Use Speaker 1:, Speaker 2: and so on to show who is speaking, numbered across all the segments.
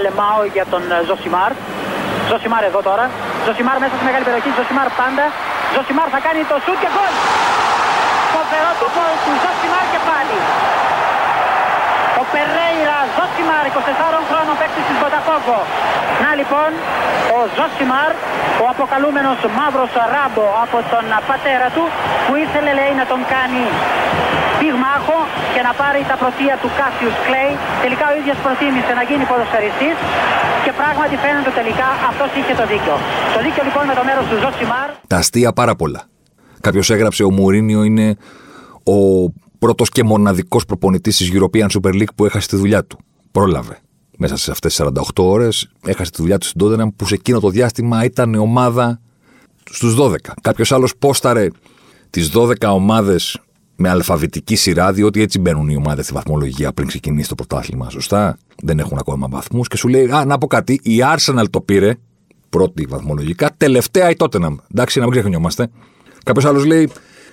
Speaker 1: Αλεμάω για τον ε, Ζωσιμάρ. Ζωσιμάρ εδώ τώρα. Ζωσιμάρ μέσα στη μεγάλη περιοχή. Ζωσιμάρ πάντα. Ζωσιμάρ θα κάνει το σουτ και γκολ. Φοβερό το γκολ του Ζωσιμάρ και πάλι. Ο Περέιρα Ζωσιμάρ, 24 χρόνων παίκτης της Μποταφόγκο. Να λοιπόν, ο Ζωσιμάρ, ο αποκαλούμενος μαύρος ράμπο από τον πατέρα του, που ήθελε λέει να τον κάνει πυγμάχο και να πάρει τα πρωτεία του Κάσιους Κλέη. Τελικά ο ίδιος προτίμησε να γίνει ποδοσφαιριστής και πράγματι φαίνεται τελικά αυτός είχε το δίκιο. Το δίκιο λοιπόν με το μέρος του Ζωσιμάρ.
Speaker 2: Τα αστεία πάρα πολλά. Κάποιος έγραψε ο Μουρίνιο είναι ο πρώτος και μοναδικός προπονητής της European Super League που έχασε τη δουλειά του. Πρόλαβε. Μέσα σε αυτές τις 48 ώρες έχασε τη δουλειά του στην Τότεναμ που σε εκείνο το διάστημα ήταν ομάδα στους 12. Κάποιος άλλος πόσταρε τις 12 ομάδες με αλφαβητική σειρά, διότι έτσι μπαίνουν οι ομάδες στη βαθμολογία πριν ξεκινήσει το πρωτάθλημα. Σωστά; Δεν έχουν ακόμα βαθμούς και σου λέει: Α, να πω κάτι, η Arsenal το πήρε πρώτη βαθμολογικά, τελευταία η Tottenham. Εντάξει, να μην ξεχνιόμαστε. Κάποιος άλλος λέει: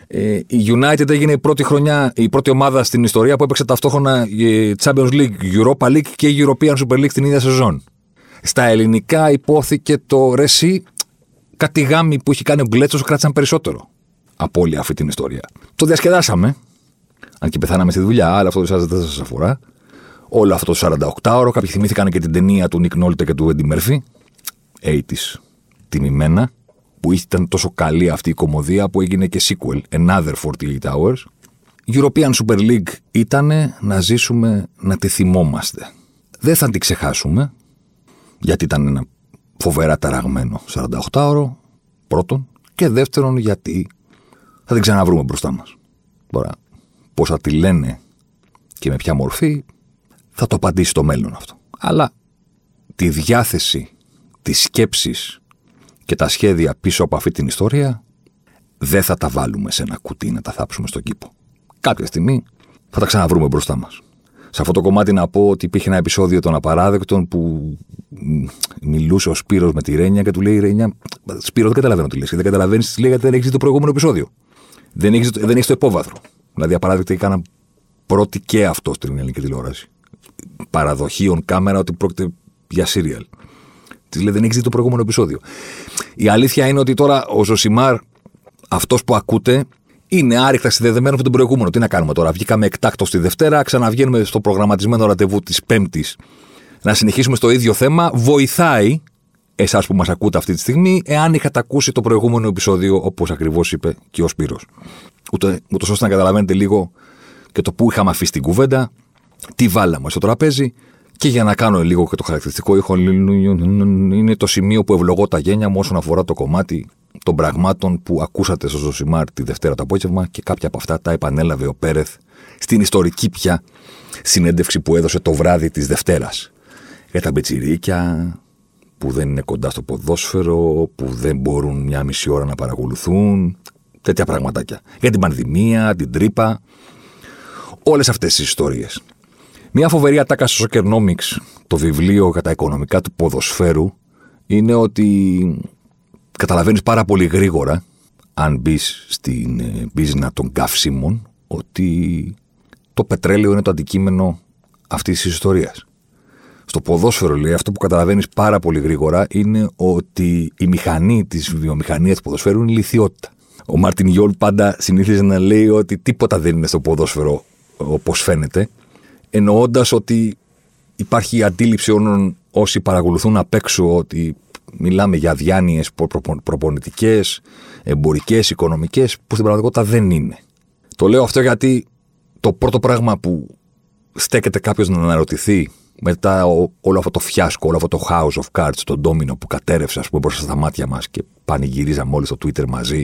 Speaker 2: ε, η United έγινε η πρώτη χρονιά, η πρώτη ομάδα στην ιστορία που έπαιξε ταυτόχρονα η Champions League, Europa League και η European Super League την ίδια σεζόν. Στα ελληνικά υπόθηκε το Ρεσί, κάτι γάμι που είχε κάνει ο Γκλέτσος κράτησαν περισσότερο από όλη αυτή την ιστορία. Το διασκεδάσαμε, αν και πεθάναμε στη δουλειά, αλλά αυτό δεν σα αφορά. Όλο αυτό το 48ωρο, κάποιοι θυμήθηκαν και την ταινία του Νικ Νόλτε και του Έντι Μέρφυ, 80's, τιμημένα, που ήταν τόσο καλή αυτή η κομμωδία που έγινε και sequel, Another 48 Hours. European Super League ήταν να ζήσουμε να τη θυμόμαστε. Δεν θα την ξεχάσουμε, γιατί ήταν ένα φοβερά ταραγμένο 48ωρο, πρώτον, και δεύτερον γιατί θα την ξαναβρούμε μπροστά μας. Τώρα, πώς θα τη λένε και με ποια μορφή, θα το απαντήσει το μέλλον αυτό. Αλλά τη διάθεση, τις σκέψεις και τα σχέδια πίσω από αυτή την ιστορία δεν θα τα βάλουμε σε ένα κουτί να τα θάψουμε στον κήπο. Κάποια στιγμή θα τα ξαναβρούμε μπροστά μας. Σε αυτό το κομμάτι να πω ότι υπήρχε ένα επεισόδιο των απαράδεκτων που μιλούσε ο Σπύρος με τη Ρένια και του λέει η Ρένια, Σπύρο δεν καταλαβαίνω τι λες. Δεν καταλαβαίνεις τι λέει γιατί δεν έχεις το προηγούμενο επεισόδιο. Δεν έχεις δεν έχεις το υπόβαθρο. Δηλαδή απαράδεκτα έκανα πρώτη και αυτό στην ελληνική τηλεόραση. Παραδοχή κάμερα ότι πρόκειται για σύριαλ. Της λέει δεν έχεις δει το προηγούμενο επεισόδιο. Η αλήθεια είναι ότι τώρα ο Ζωσιμάρ, αυτός που ακούτε, είναι άρρηκτα συνδεδεμένος με τον προηγούμενο. Τι να κάνουμε τώρα. Βγήκαμε εκτάκτος τη Δευτέρα, ξαναβγαίνουμε στο προγραμματισμένο ραντεβού της Πέμπτης να συνεχίσουμε στο ίδιο θέμα. Βοηθάει εσάς που μας ακούτε αυτή τη στιγμή, εάν είχατε ακούσει το προηγούμενο επεισόδιο, όπως ακριβώς είπε και ο Σπύρος. Ούτε, ούτως ώστε να καταλαβαίνετε λίγο και το που είχαμε αφήσει την κουβέντα, τι βάλαμε στο τραπέζι και για να κάνω λίγο και το χαρακτηριστικό ήχο, είναι το σημείο που ευλογώ τα γένια μου όσον αφορά το κομμάτι των πραγμάτων που ακούσατε στο Ζωσιμάρ τη Δευτέρα το απόγευμα και κάποια από αυτά τα επανέλαβε ο Πέρεθ στην ιστορική πια συνέντευξη που έδωσε το βράδυ της Δευτέρας. Για τα μπετσιρίκια που δεν είναι κοντά στο ποδόσφαιρο, που δεν μπορούν μια μισή ώρα να παρακολουθούν, τέτοια πραγματάκια. Για την πανδημία, την τρύπα, όλες αυτές τις ιστορίες. Μια φοβερή ατάκα στο Soccernomics, το βιβλίο για τα οικονομικά του ποδοσφαίρου, είναι ότι καταλαβαίνεις πάρα πολύ γρήγορα, αν μπεις στην μπίζνα των καυσίμων, ότι το πετρέλαιο είναι το αντικείμενο αυτής της ιστορίας. Στο ποδόσφαιρο, λέει, αυτό που καταλαβαίνεις πάρα πολύ γρήγορα είναι ότι η μηχανή της βιομηχανίας του ποδοσφαίρου είναι η λιθιότητα. Ο Μάρτιν Γιόλ πάντα συνήθιζε να λέει ότι τίποτα δεν είναι στο ποδόσφαιρο όπως φαίνεται εννοώντας ότι υπάρχει η αντίληψη όλων όσοι παρακολουθούν απ' έξω ότι μιλάμε για διάνοιες προπονητικές, εμπορικές, οικονομικές, που στην πραγματικότητα δεν είναι. Το λέω αυτό γιατί το πρώτο πράγμα που στέκεται κάποιος να αναρωτηθεί μετά όλο αυτό το φιάσκο, όλο αυτό το house of cards, το ντόμινο που κατέρευσε, ας πούμε, μπροστά στα μάτια μας και πανηγυρίζαμε όλοι στο Twitter μαζί,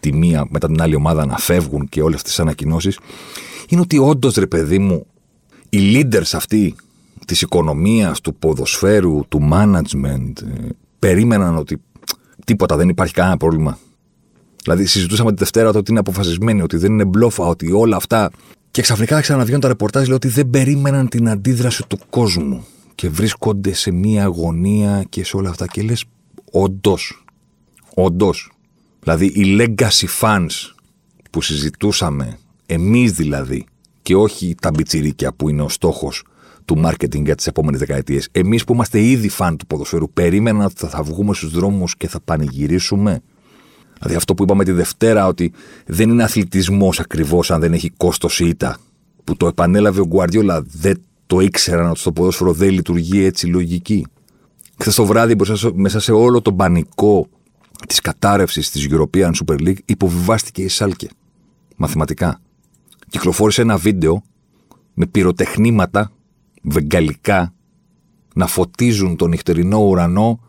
Speaker 2: τη μία μετά την άλλη ομάδα να φεύγουν και όλες αυτέ τις ανακοινώσεις, είναι ότι όντως ρε παιδί μου, οι leaders αυτοί της οικονομίας, του ποδοσφαίρου, του management ε, περίμεναν ότι τίποτα, δεν υπάρχει κανένα πρόβλημα. Δηλαδή συζητούσαμε τη Δευτέρα ότι είναι αποφασισμένοι, ότι δεν είναι μπλόφα, ότι όλα αυτά... Και ξαφνικά ξαναβγαίνουν τα ρεπορτάζ λέει ότι δεν περίμεναν την αντίδραση του κόσμου και βρίσκονται σε μία αγωνία και σε όλα αυτά. Και λες, όντως, όντως. Δηλαδή οι legacy fans που συζητούσαμε, εμείς δηλαδή, και όχι τα μπιτσιρίκια που είναι ο στόχος του marketing για τις επόμενες δεκαετίες. Εμείς που είμαστε ήδη φαν του ποδοσφαίρου, περίμεναν ότι θα βγούμε στους δρόμους και θα πανηγυρίσουμε; Δηλαδή αυτό που είπαμε τη Δευτέρα, ότι δεν είναι αθλητισμός ακριβώς αν δεν έχει κόστος ή ήττα. Που το επανέλαβε ο Γκουαρδιόλα, δεν το ήξεραν ότι στο ποδόσφαιρο δεν λειτουργεί έτσι η λογική. Χθες το βράδυ, μέσα σε όλο τον πανικό της κατάρρευσης της European Super League, υποβιβάστηκε η Σάλκε. Μαθηματικά. Κυκλοφόρησε ένα βίντεο με πυροτεχνήματα βεγγαλικά να φωτίζουν τον νυχτερινό ουρανό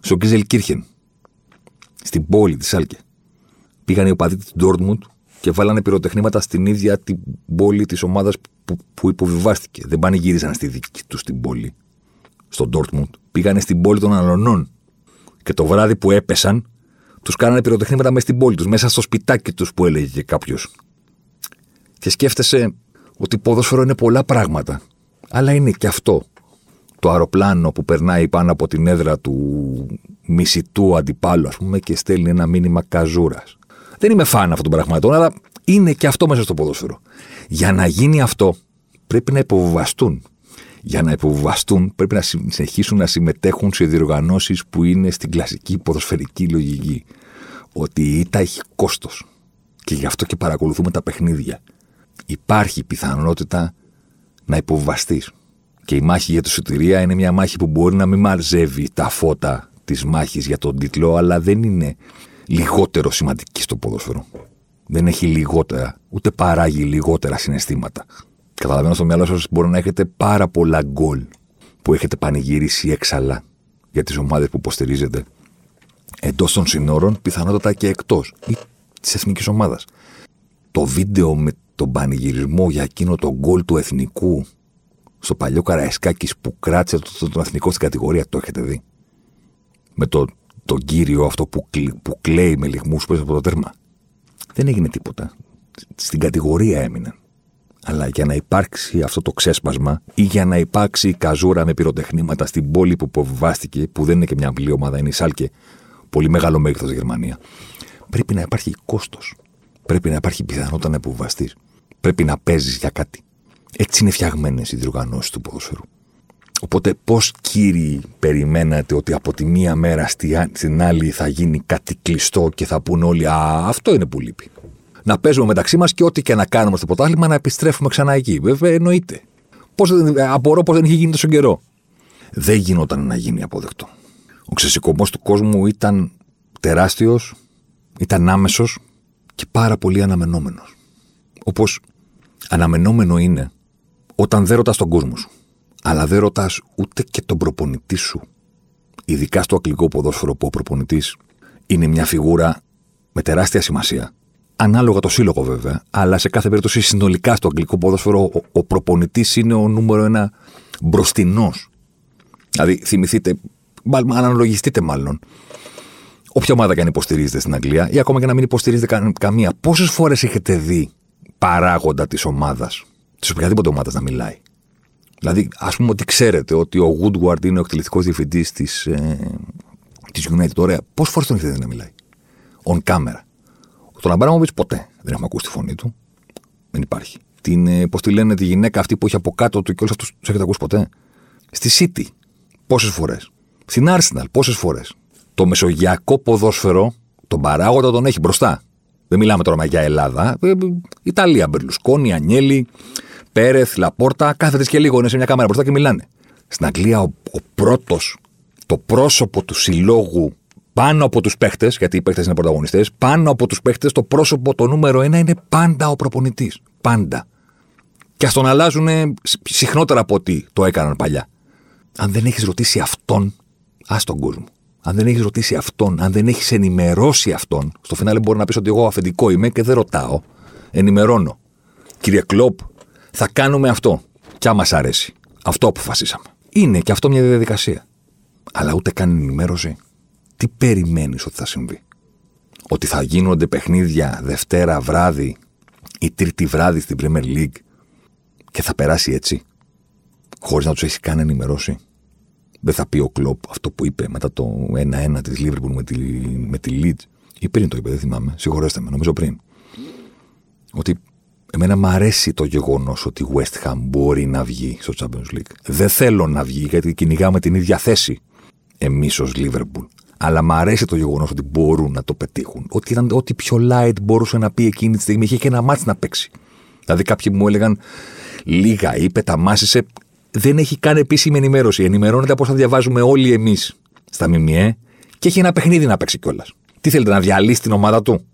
Speaker 2: στο Γκίζελ Κίρχεν, στην πόλη της Σάλκε. Πήγαν οι οπαδοί του Ντόρτμουντ και βάλανε πυροτεχνήματα στην ίδια την πόλη της ομάδας που, που υποβιβάστηκε. Δεν πάνε γύριζαν στη δική τους την πόλη, στον Ντόρτμουντ. Πήγανε στην πόλη των Αλωνών. Και το βράδυ που έπεσαν, τους κάνανε πυροτεχνήματα μέσα στην πόλη τους, μέσα στο σπιτάκι τους που έλεγε κάποιος. Και σκέφτεσαι ότι ποδόσφαιρο είναι πολλά πράγματα. Αλλά είναι και αυτό. Το αεροπλάνο που περνάει πάνω από την έδρα του μισητού αντιπάλου, ας πούμε, και στέλνει ένα μήνυμα καζούρας. Δεν είμαι φαν αυτών των πραγμάτων, αλλά είναι και αυτό μέσα στο ποδόσφαιρο. Για να γίνει αυτό, πρέπει να υποβιβαστούν. Για να υποβιβαστούν, πρέπει να συνεχίσουν να συμμετέχουν σε διοργανώσεις που είναι στην κλασική ποδοσφαιρική λογική. Ότι η ήττα έχει κόστος. Και γι' αυτό και παρακολουθούμε τα παιχνίδια. Υπάρχει πιθανότητα να υποβιβαστείς. Και η μάχη για τη σωτηρία είναι μια μάχη που μπορεί να μην μαζεύει τα φώτα της μάχης για τον τίτλο, αλλά δεν είναι λιγότερο σημαντική στο ποδόσφαιρο. Δεν έχει λιγότερα, ούτε παράγει λιγότερα συναισθήματα. Καταλαβαίνω στο μυαλό σας μπορεί να έχετε πάρα πολλά γκολ που έχετε πανηγυρίσει έξαλα για τις ομάδες που υποστηρίζετε εντός των συνόρων, πιθανότατα και εκτός ή της εθνικής ομάδας. Το βίντεο με τον πανηγυρισμό για εκείνο το γκολ του εθνικού στο παλιό Καραϊσκάκης που κράτησε τον το, εθνικό στην κατηγορία, το έχετε δει; Με το, τον κύριο αυτό που, που κλαίει με λιγμούς που από το τέρμα. Δεν έγινε τίποτα. Στην κατηγορία έμειναν. Αλλά για να υπάρξει αυτό το ξέσπασμα ή για να υπάρξει η καζούρα με πυροτεχνήματα στην πόλη που υποβιβάστηκε, που δεν είναι και μια απλή ομάδα, είναι η Σάλκε, πολύ μεγάλο μέγεθος Γερμανία, πρέπει να υπάρχει κόστος. Πρέπει να υπάρχει πιθανότητα να υποβιβαστείς. Πρέπει να παίζεις για κάτι. Έτσι είναι φτιαγμένες οι διοργανώσεις του ποδοσφαίρου. Οπότε πώς κύριοι περιμένατε ότι από τη μία μέρα στην άλλη θα γίνει κάτι κλειστό και θα πούνε όλοι «Α, αυτό είναι που λείπει». Να παίζουμε μεταξύ μας και ό,τι και να κάνουμε στο πρωτάθλημα να επιστρέφουμε ξανά εκεί. Βέβαια εννοείται. Πώς, απορώ πώς δεν είχε γίνει τόσο καιρό. Δεν γινόταν να γίνει αποδεκτό. Ο ξεσηκωμός του κόσμου ήταν τεράστιος, ήταν άμεσος και πάρα πολύ αναμενόμενος. Όπως αναμενόμενο είναι όταν δεν ρωτάς τον κόσμο σου, αλλά δεν ρωτάς ούτε και τον προπονητή σου. Ειδικά στο αγγλικό ποδόσφαιρο που ο προπονητής είναι μια φιγούρα με τεράστια σημασία. Ανάλογα το σύλλογο βέβαια, αλλά σε κάθε περίπτωση συνολικά στο αγγλικό ποδόσφαιρο ο, ο προπονητής είναι ο νούμερο ένα μπροστινός. Δηλαδή, θυμηθείτε, μάλλον, αναλογιστείτε μάλλον, όποια ομάδα και αν υποστηρίζετε στην Αγγλία, ή ακόμα και να μην υποστηρίζετε καμία, πόσες φορές έχετε δει παράγοντα της ομάδας; Τη οποιαδήποτε ομάδα να μιλάει. Δηλαδή, ας πούμε ότι ξέρετε ότι ο Woodward είναι ο εκτελεστικός διευθυντής της ε, της United. Ωραία, πόσες φορές τον έχετε να μιλάει; On camera. Τον Αμπράμοβιτς ποτέ δεν έχουμε ακούσει τη φωνή του. Δεν υπάρχει. Την, ε, πώς τη λένε, τη γυναίκα αυτή που έχει από κάτω του και όλου αυτούς τους έχετε ακούσει ποτέ; Στη City, πόσες φορές; Στην Arsenal, πόσες φορές; Το μεσογειακό ποδόσφαιρο, τον παράγοντα τον έχει μπροστά. Δεν μιλάμε τώρα για Ελλάδα. Ε, Ιταλία, Μπερλουσκόνη, Ανιέλη, Πέρεθ, Λαπόρτα, κάθεται και λίγο είναι σε μια κάμερα μπροστά και μιλάνε. Στην Αγγλία ο, ο πρώτος, το πρόσωπο του συλλόγου πάνω από τους παίχτες, γιατί οι παίχτες είναι πρωταγωνιστές, πάνω από τους παίχτες, το πρόσωπο το νούμερο ένα είναι πάντα ο προπονητής. Πάντα. Και ας τον αλλάζουν συχνότερα από ό,τι το έκαναν παλιά. Αν δεν έχεις ρωτήσει αυτόν, ας τον κόσμο. Αν δεν έχεις ρωτήσει αυτόν, αν δεν έχεις ενημερώσει αυτόν, στο φινάλε μπορεί να πεις ότι εγώ αφεντικό είμαι και δεν ρωτάω. Ενημερώνω. Κύριε Κλοπ, θα κάνουμε αυτό. Κι άμα σ' αρέσει. Αυτό αποφασίσαμε. Είναι και αυτό μια διαδικασία. Αλλά ούτε καν ενημέρωση. Τι περιμένεις ότι θα συμβεί; Ότι θα γίνονται παιχνίδια Δευτέρα βράδυ ή Τρίτη βράδυ στην Premier League και θα περάσει έτσι. Χωρίς να τους έχει καν ενημερώσει; Δεν θα πει ο Κλοπ αυτό που είπε μετά το 1-1 της Liverpool με τη, με τη Leeds; Ή πριν το είπε, δεν θυμάμαι. Συγχωρέστε με, νομίζω πριν. Ότι Εμένα μου αρέσει το γεγονός ότι η West Ham μπορεί να βγει στο Champions League. Δεν θέλω να βγει γιατί κυνηγάμε την ίδια θέση εμείς ως Liverpool. Αλλά μου αρέσει το γεγονός ότι μπορούν να το πετύχουν. Ότι ήταν ό,τι πιο light μπορούσε να πει εκείνη τη στιγμή. Είχε και ένα μάτι να παίξει. Δηλαδή κάποιοι μου έλεγαν λίγα, είπε, τα μάσησε. Δεν έχει καν επίσημη ενημέρωση. Ενημερώνεται πώ θα διαβάζουμε όλοι εμείς στα ΜΜΕ και έχει ένα παιχνίδι να παίξει κιόλας. Τι θέλετε να διαλύσει την ομάδα του;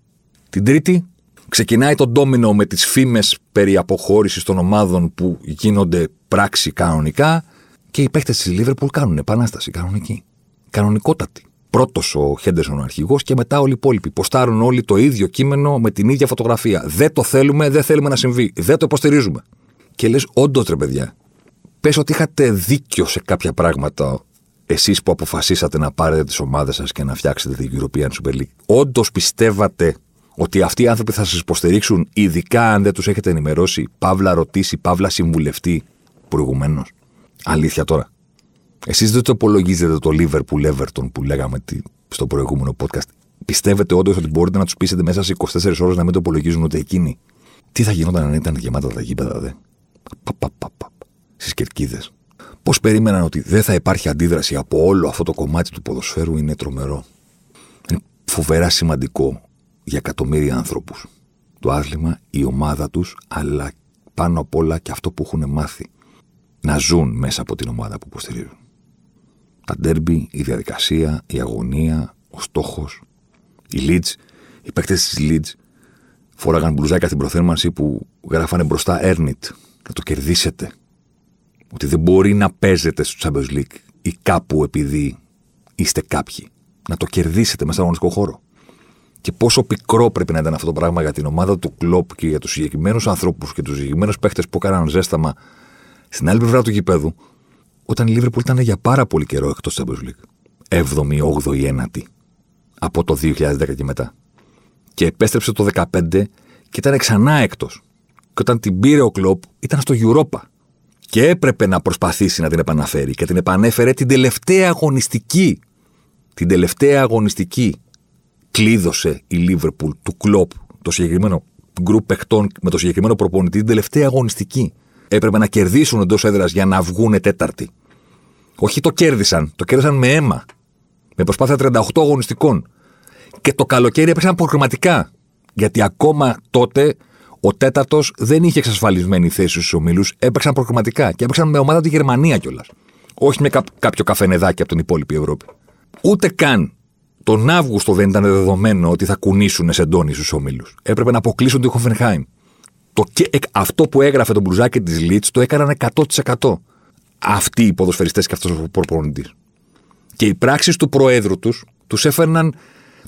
Speaker 2: Την Τρίτη; Ξεκινάει το ντόμινο με τις φήμες περί αποχώρησης των ομάδων που γίνονται πράξη κανονικά και οι παίχτε της Λίβερπουλ κάνουν επανάσταση κανονική. Κανονικότατη. Πρώτος ο Χέντερσον ο αρχηγός και μετά όλοι οι υπόλοιποι. Ποστάρουν όλοι το ίδιο κείμενο με την ίδια φωτογραφία. Δεν το θέλουμε, δεν θέλουμε να συμβεί. Δεν το υποστηρίζουμε. Και λες, όντως ρε παιδιά, πες ότι είχατε δίκιο σε κάποια πράγματα εσείς που αποφασίσατε να πάρετε τις ομάδες σας και να φτιάξετε την European Super League. Όντως πιστεύατε ότι αυτοί οι άνθρωποι θα σας υποστηρίξουν, ειδικά αν δεν τους έχετε ενημερώσει, παύλα ρωτήσει, παύλα συμβουλευτεί προηγουμένως. Αλήθεια τώρα. Εσείς δεν το υπολογίζετε το Liverpool Everton που λέγαμε στο προηγούμενο podcast. Πιστεύετε όντως ότι μπορείτε να τους πείσετε μέσα σε 24 ώρες να μην το υπολογίζουν ούτε εκείνοι; Τι θα γινόταν αν ήταν γεμάτα τα γήπεδα, δε; Στις κερκίδες. Πώς περίμεναν ότι δεν θα υπάρχει αντίδραση από όλο αυτό το κομμάτι του ποδοσφαίρου είναι τρομερό. Είναι φοβερά σημαντικό για εκατομμύρια ανθρώπου. Το άθλημα, η ομάδα τους, αλλά πάνω απ' όλα και αυτό που έχουν μάθει. Να ζουν μέσα από την ομάδα που υποστηρίζουν. Τα ντέρμπι, η διαδικασία, η αγωνία, ο στόχος. Οι Leeds, οι παίκτες της Leeds φόραγαν μπλουζάκια στην προθέρμανση που γράφανε μπροστά Έρνιτ. Να το κερδίσετε. Ότι δεν μπορεί να παίζετε στο Champions League ή κάπου επειδή είστε κάποιοι. Να το κερδίσετε μέσα στον αγωνιστικό χώρο. Και πόσο πικρό πρέπει να ήταν αυτό το πράγμα για την ομάδα του κλοπ και για τους συγκεκριμένους ανθρώπους και τους συγκεκριμένους παίχτες που έκαναν ζέσταμα στην άλλη πλευρά του γηπέδου, όταν η Λίβερπουλ ήταν για πάρα πολύ καιρό εκτός Champions League. 7η, 8η, 9η. Από το 2010 και μετά. Και επέστρεψε το 2015 και ήταν ξανά εκτός. Και όταν την πήρε ο κλοπ, ήταν στο Europa. Και έπρεπε να προσπαθήσει να την επαναφέρει. Και την επανέφερε την τελευταία αγωνιστική. Την τελευταία αγωνιστική κλείδωσε η Λίβερπουλ του κλοπ το συγκεκριμένο γκρουπ παιχτών με το συγκεκριμένο προπονητή την τελευταία αγωνιστική. Έπρεπε να κερδίσουν εντός έδρας για να βγουν τέταρτη. Όχι το κέρδισαν, το κέρδισαν με αίμα. Με προσπάθεια 38 αγωνιστικών. Και το καλοκαίρι έπαιξαν προκριματικά. Γιατί ακόμα τότε ο τέταρτος δεν είχε εξασφαλισμένη θέση στους ομίλους, έπαιξαν προκριματικά και έπαιξαν με ομάδα τη Γερμανία κιόλας. Όχι με κάποιο καφενεδάκι από την υπόλοιπη Ευρώπη. Ούτε καν τον Αύγουστο δεν ήταν δεδομένο ότι θα κουνήσουν σε ντόνι στους ομίλους. Έπρεπε να αποκλείσουν τη Χοφενχάιμ. Το, αυτό που έγραφε τον μπλουζάκι της Λίτς το έκαναν 100%. Αυτοί οι ποδοσφαιριστές και αυτός ο προπονητής. Και οι πράξεις του Προέδρου τους τους έφεραν,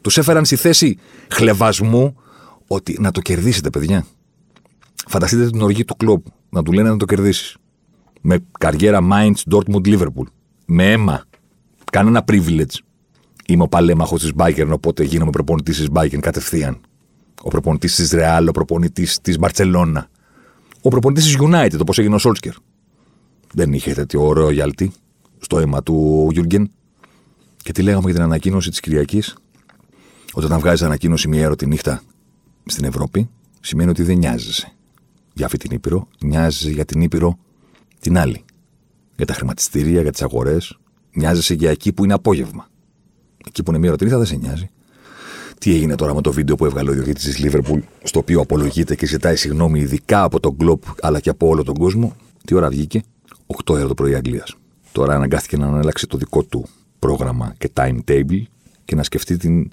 Speaker 2: τους έφεραν στη θέση χλεβασμού ότι να το κερδίσετε, παιδιά. Φανταστείτε την οργή του κλοπ να του λένε να το κερδίσεις. Με καριέρα Mainz, Dortmund, Liverpool. Με αίμα. Κανένα privilege. Είμαι ο παλέμαχος της Bayern, οπότε γίνομαι προπονητής της Bayern κατευθείαν. Ο προπονητής της Real, ο προπονητής της Barcelona. Ο προπονητής της United, όπως έγινε ο Σόλτσκερ. Δεν είχε τέτοιο ωραίο γυαλτή στο αίμα του Γιούργεν. Και τι λέγαμε για την ανακοίνωση της Κυριακής; Όταν βγάζει ανακοίνωση μία ώρα τη νύχτα στην Ευρώπη, σημαίνει ότι δεν νοιάζεσαι για αυτή την Ήπειρο, νοιάζεσαι για την Ήπειρο την άλλη. Για τα χρηματιστήρια, για τις αγορές, νοιάζεσαι για εκεί που είναι απόγευμα. Εκεί που είναι μία ώρα τη νύχτα δεν σε νοιάζει. Τι έγινε τώρα με το βίντεο που έβγαλε ο διοικητής της Λίβερπουλ, στο οποίο απολογείται και ζητάει συγγνώμη ειδικά από τον Γκλοπ αλλά και από όλο τον κόσμο. Τι ώρα βγήκε, 8 ώρα το πρωί Αγγλίας. Τώρα αναγκάστηκε να ανέλαξει το δικό του πρόγραμμα και timetable και να σκεφτεί την,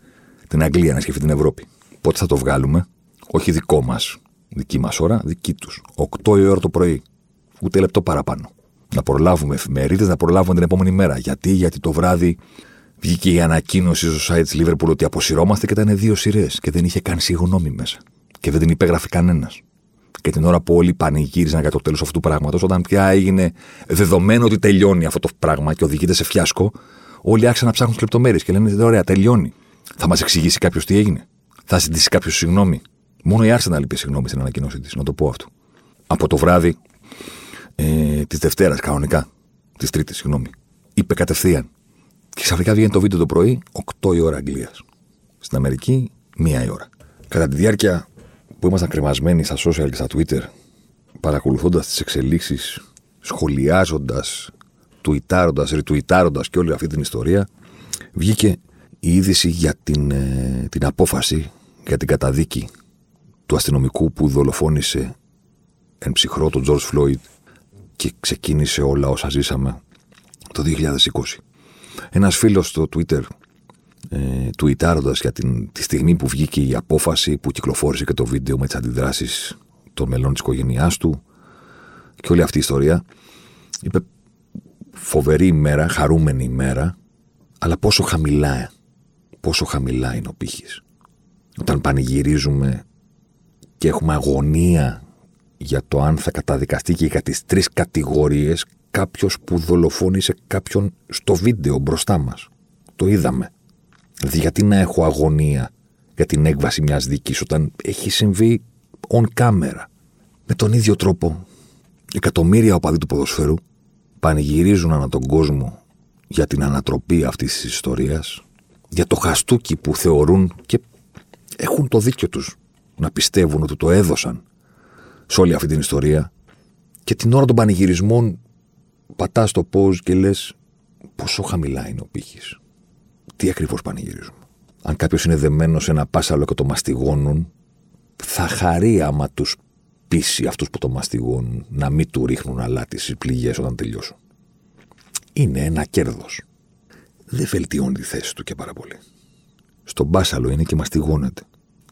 Speaker 2: την Αγγλία, να σκεφτεί την Ευρώπη. Πότε θα το βγάλουμε, όχι δικό μας, δική μας ώρα, δική τους. 8 η ώρα το πρωί. Ούτε λεπτό παραπάνω. Να προλάβουμε εφημερίδες, να προλάβουμε την επόμενη μέρα. Γιατί, γιατί το βράδυ βγήκε η ανακοίνωση στο site της Liverpool ότι αποσυρώμαστε και ήταν δύο σειρές και δεν είχε καν συγγνώμη μέσα. Και δεν την υπέγραφε κανένας. Και την ώρα που όλοι πανηγύριζαν για το τέλος αυτού του πράγματος, όταν πια έγινε δεδομένο ότι τελειώνει αυτό το πράγμα και οδηγείται σε φιάσκο, όλοι άρχισαν να ψάχνουν τι λεπτομέρειες και λένε: Ωραία, τελειώνει. Θα μας εξηγήσει κάποιος τι έγινε. Θα ζητήσει κάποιος συγγνώμη. Μόνο η Arsenal είπε συγγνώμη στην ανακοίνωσή της, να το πω αυτό. Από το βράδυ ε, της Δευτέρας, κανονικά. Της Τρίτης, συγγνώμη. Είπε κατευθείαν. Και ξαφνικά βγαίνει το βίντεο το πρωί, 8 η ώρα Αγγλίας. Στην Αμερική, 1 η ώρα. Κατά τη διάρκεια που ήμασταν κρεμασμένοι στα social και στα Twitter, παρακολουθώντας τις εξελίξεις, σχολιάζοντας, τουιτάροντας, ρητουιτάροντα και όλη αυτή την ιστορία, βγήκε η είδηση για την, ε, την απόφαση για την καταδίκη του αστυνομικού που δολοφόνησε εν ψυχρό τον George Floyd και ξεκίνησε όλα όσα ζήσαμε το 2020. Ένας φίλος στο Twitter ε, τουιτάροντας για την, τη στιγμή που βγήκε η απόφαση που κυκλοφόρησε και το βίντεο με τις αντιδράσεις των μελών της οικογένειάς του και όλη αυτή η ιστορία είπε φοβερή ημέρα, χαρούμενη ημέρα αλλά πόσο χαμηλά πόσο χαμηλά είναι ο πύχης. Όταν πανηγυρίζουμε και έχουμε αγωνία για το αν θα καταδικαστεί και για τις τρεις κατηγορίες κάποιος που δολοφόνησε κάποιον στο βίντεο μπροστά μας. Το είδαμε. Δηλαδή γιατί να έχω αγωνία για την έκβαση μιας δίκης όταν έχει συμβεί on camera; Με τον ίδιο τρόπο, εκατομμύρια οπαδοί του ποδοσφαίρου πανηγυρίζουν ανά τον κόσμο για την ανατροπή αυτής της ιστορίας, για το χαστούκι που θεωρούν και έχουν το δίκιο τους να πιστεύουν ότι το έδωσαν σε όλη αυτή την ιστορία και την ώρα των πανηγυρισμών πατάς το pause και λες πόσο χαμηλά είναι ο πύχης. Τι ακριβώς πανηγυρίζουμε. Αν κάποιος είναι δεμένος σε ένα πάσαλο και το μαστιγώνουν, θα χαρεί άμα τους πείσει αυτούς που το μαστιγώνουν να μην του ρίχνουν αλάτι στις πληγές όταν τελειώσουν. Είναι ένα κέρδος. Δεν βελτιώνει τη θέση του και πάρα πολύ. Στον πάσαλο είναι και μαστιγώνεται.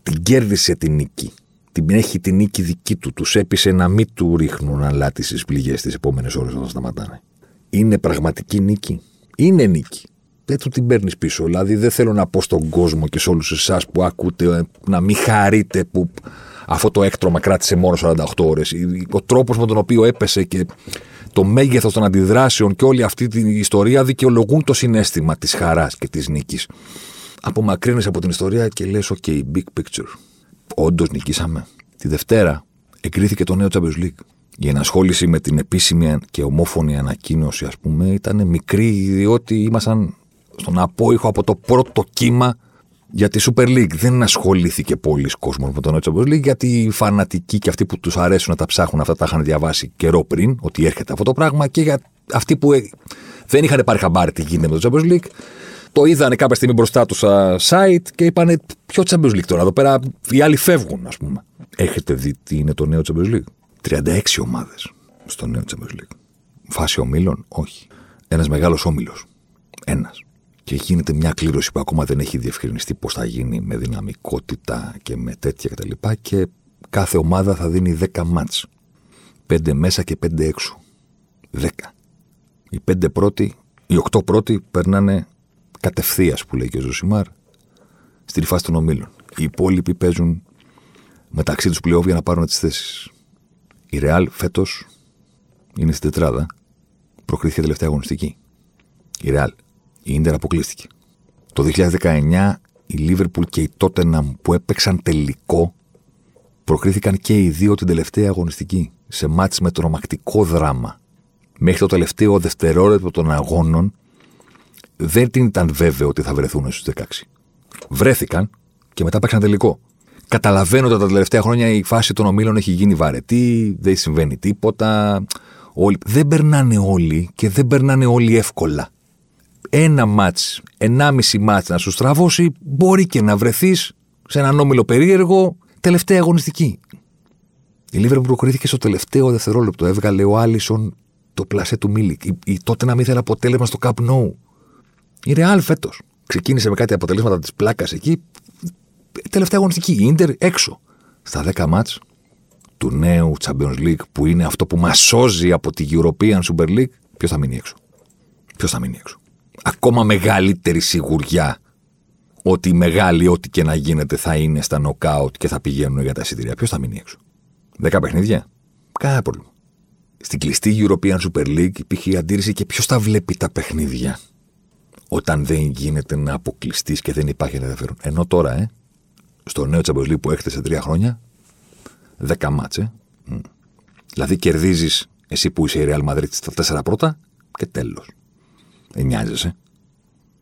Speaker 2: Την κέρδισε την νίκη την έχει την νίκη δική του. Τους έπεισε να μην του ρίχνουν αλάτι στις πληγές τις επόμενες ώρες όταν σταματάνε. Είναι πραγματική νίκη. Είναι νίκη. Δεν του την παίρνεις πίσω. Δηλαδή δεν θέλω να πω στον κόσμο και σε όλους εσάς που ακούτε ε, να μην χαρείτε που αυτό το έκτρωμα κράτησε μόνο 48 ώρες. Ο τρόπος με τον οποίο έπεσε και το μέγεθος των αντιδράσεων και όλη αυτή την ιστορία δικαιολογούν το συνέστημα της χαράς και της νίκης. Απομακρύνει από την ιστορία και λες: OK, big picture όντως νικήσαμε. Τη Δευτέρα εκρίθηκε το νέο Champions League. Η ενασχόληση με την επίσημη και ομόφωνη ανακοίνωση, ας πούμε, ήταν μικρή, διότι ήμασταν στον απόϊχο από το πρώτο κύμα για τη Super League. Δεν ασχολήθηκε πολλοί κόσμος με το νέο Champions League, γιατί οι φανατικοί και αυτοί που τους αρέσουν να τα ψάχνουν αυτά τα είχαν διαβάσει καιρό πριν, ότι έρχεται αυτό το πράγμα, και για αυτοί που ε, δεν είχαν πάρει χαμπάρι τι γίνεται με το Champions League, το είδανε κάποια στιγμή μπροστά τους στα site και είπανε ποιο Champions League τώρα. Εδώ πέρα οι άλλοι φεύγουν, ας πούμε. Έχετε δει τι είναι το νέο Champions League. 36 ομάδες στο νέο Champions League. Φάση ομίλων, όχι. Ένας μεγάλος όμιλος. Ένας. Και γίνεται μια κλήρωση που ακόμα δεν έχει διευκρινιστεί πώς θα γίνει με δυναμικότητα και με τέτοια κτλ. Και, και κάθε ομάδα θα δίνει 10 μάτς. 5 μέσα και 5 έξω. 10. Οι 5 πρώτοι, οι 8 πρώτοι περνάνε κατευθείας που λέει και ο Ζωσιμάρ στη φάση των ομίλων. Οι υπόλοιποι παίζουν μεταξύ τους πλέον για να πάρουν τις θέσεις. Η Ρεάλ φέτος είναι στην τετράδα. Προκρίθηκε τελευταία αγωνιστική. Η Ρεάλ. Η Ίντερ αποκλείστηκε. Το 2019 η Λίβερπουλ και η Τότεναμ που έπαιξαν τελικό προκρίθηκαν και οι δύο την τελευταία αγωνιστική σε μάτς με τρομακτικό δράμα. Μέχρι το τελευταίο δευτερόλεπτο των αγώνων δεν ήταν βέβαιο ότι θα βρεθούν στους 16. Βρέθηκαν και μετά παίξαν τελικό. Καταλαβαίνω ότι τα τελευταία χρόνια η φάση των ομίλων έχει γίνει βαρετή, δεν συμβαίνει τίποτα. Όλοι... Δεν περνάνε όλοι και δεν περνάνε όλοι εύκολα. Ένα μάτς, ενάμιση μάτς να σου στραβώσει, μπορεί και να βρεθείς σε έναν όμιλο περίεργο τελευταία αγωνιστική. Η Λίβερ προκρίθηκε στο τελευταίο δευτερόλεπτο. Έβγαλε ο Άλισον το πλασέ του Μίλικ. Η, η τότε να μην ήθελε αποτέλεσμα στο Cup No. Η Ρεάλ φέτος ξεκίνησε με κάτι αποτελέσματα της πλάκας εκεί. Τελευταία αγωνιστική. Η Ιντερ έξω. Στα 10 μάτς του νέου Champions League που είναι αυτό που μας σώζει από τη European Super League, ποιος θα μείνει έξω; Ποιος θα μείνει έξω; Ακόμα μεγαλύτερη σιγουριά ότι οι μεγάλοι, ό,τι και να γίνεται, θα είναι στα νοκάουτ και θα πηγαίνουν για τα εισιτήρια. Ποιος θα μείνει έξω; 10 παιχνίδια; Κανένα πρόβλημα. Στην κλειστή European Super League υπήρχε η αντίρρηση και ποιος θα βλέπει τα παιχνίδια όταν δεν γίνεται να αποκλειστείς και δεν υπάρχει ενδιαφέρον. Ενώ τώρα, ε, στο νέο Champions που έχετε σε τρία χρόνια, δέκα μάτσε. Δηλαδή κερδίζεις εσύ που είσαι η Real Madrid στα τέσσερα πρώτα και τέλος. Δεν νοιάζεσαι.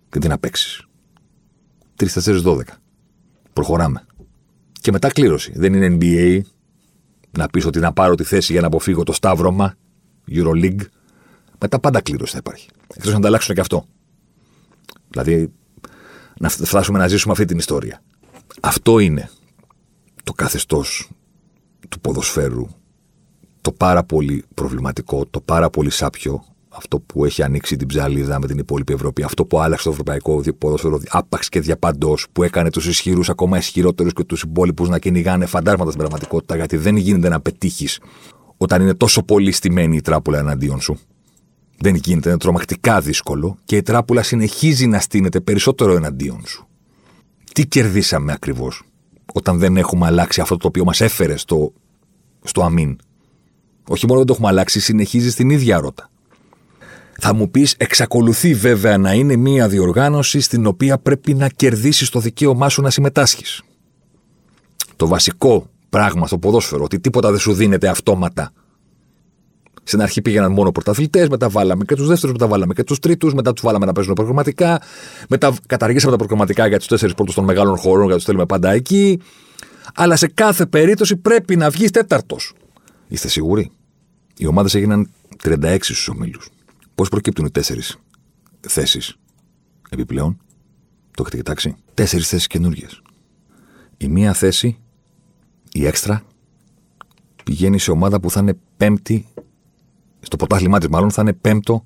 Speaker 2: Και τι να παίξεις. Τρεις, τέσσερις, δώδεκα. Προχωράμε. Και μετά κλήρωση. Δεν είναι NBA να πεις ότι να πάρω τη θέση για να αποφύγω το σταύρωμα, Euroleague. Μετά πάντα κλήρωση θα υπάρχει. Εκτός να ανταλλάξουν και αυτό. Δηλαδή, να φτάσουμε να ζήσουμε αυτή την ιστορία. Αυτό είναι το καθεστώς του ποδοσφαίρου το πάρα πολύ προβληματικό, το πάρα πολύ σάπιο, αυτό που έχει ανοίξει την ψαλίδα με την υπόλοιπη Ευρώπη, αυτό που άλλαξε το ευρωπαϊκό ποδόσφαιρο άπαξ και διαπαντός, που έκανε τους ισχυρούς ακόμα ισχυρότερους και τους υπόλοιπους να κυνηγάνε φαντάσματα στην πραγματικότητα, γιατί δεν γίνεται να πετύχεις όταν είναι τόσο πολύ στημένη η τράπουλα εναντίον σου. Δεν γίνεται, είναι τρομακτικά δύσκολο και η τράπουλα συνεχίζει να στείνεται περισσότερο εναντίον σου. Τι κερδίσαμε ακριβώς όταν δεν έχουμε αλλάξει αυτό το οποίο μας έφερε στο, στο αμήν; Όχι μόνο δεν το έχουμε αλλάξει, συνεχίζει στην ίδια ρότα. Θα μου πεις, εξακολουθεί βέβαια να είναι μια διοργάνωση στην οποία πρέπει να κερδίσεις το δικαίωμά σου να συμμετάσχεις. Το βασικό πράγμα στο ποδόσφαιρο, ότι τίποτα δεν σου δίνεται αυτόματα. Στην αρχή πήγαιναν μόνο πρωταθλητές, μετά βάλαμε και τους δεύτερους, μετά βάλαμε και τους τρίτους, μετά τους βάλαμε να παίζουν προγραμματικά, μετά καταργήσαμε τα προγραμματικά για τους τέσσερις πρώτους των μεγάλων χωρών, για τους θέλουμε πάντα εκεί. Αλλά σε κάθε περίπτωση πρέπει να βγεις τέταρτος. Είστε σίγουροι; Οι ομάδες έγιναν 36 στους ομίλους. Πώς προκύπτουν οι τέσσερις θέσεις επιπλέον; Το έχετε κοιτάξει; Τέσσερις θέσεις καινούργιες. Η μία θέση, η έξτρα, πηγαίνει σε ομάδα που θα είναι πέμπτη, στο πρωτάθλημά της μάλλον, θα είναι πέμπτο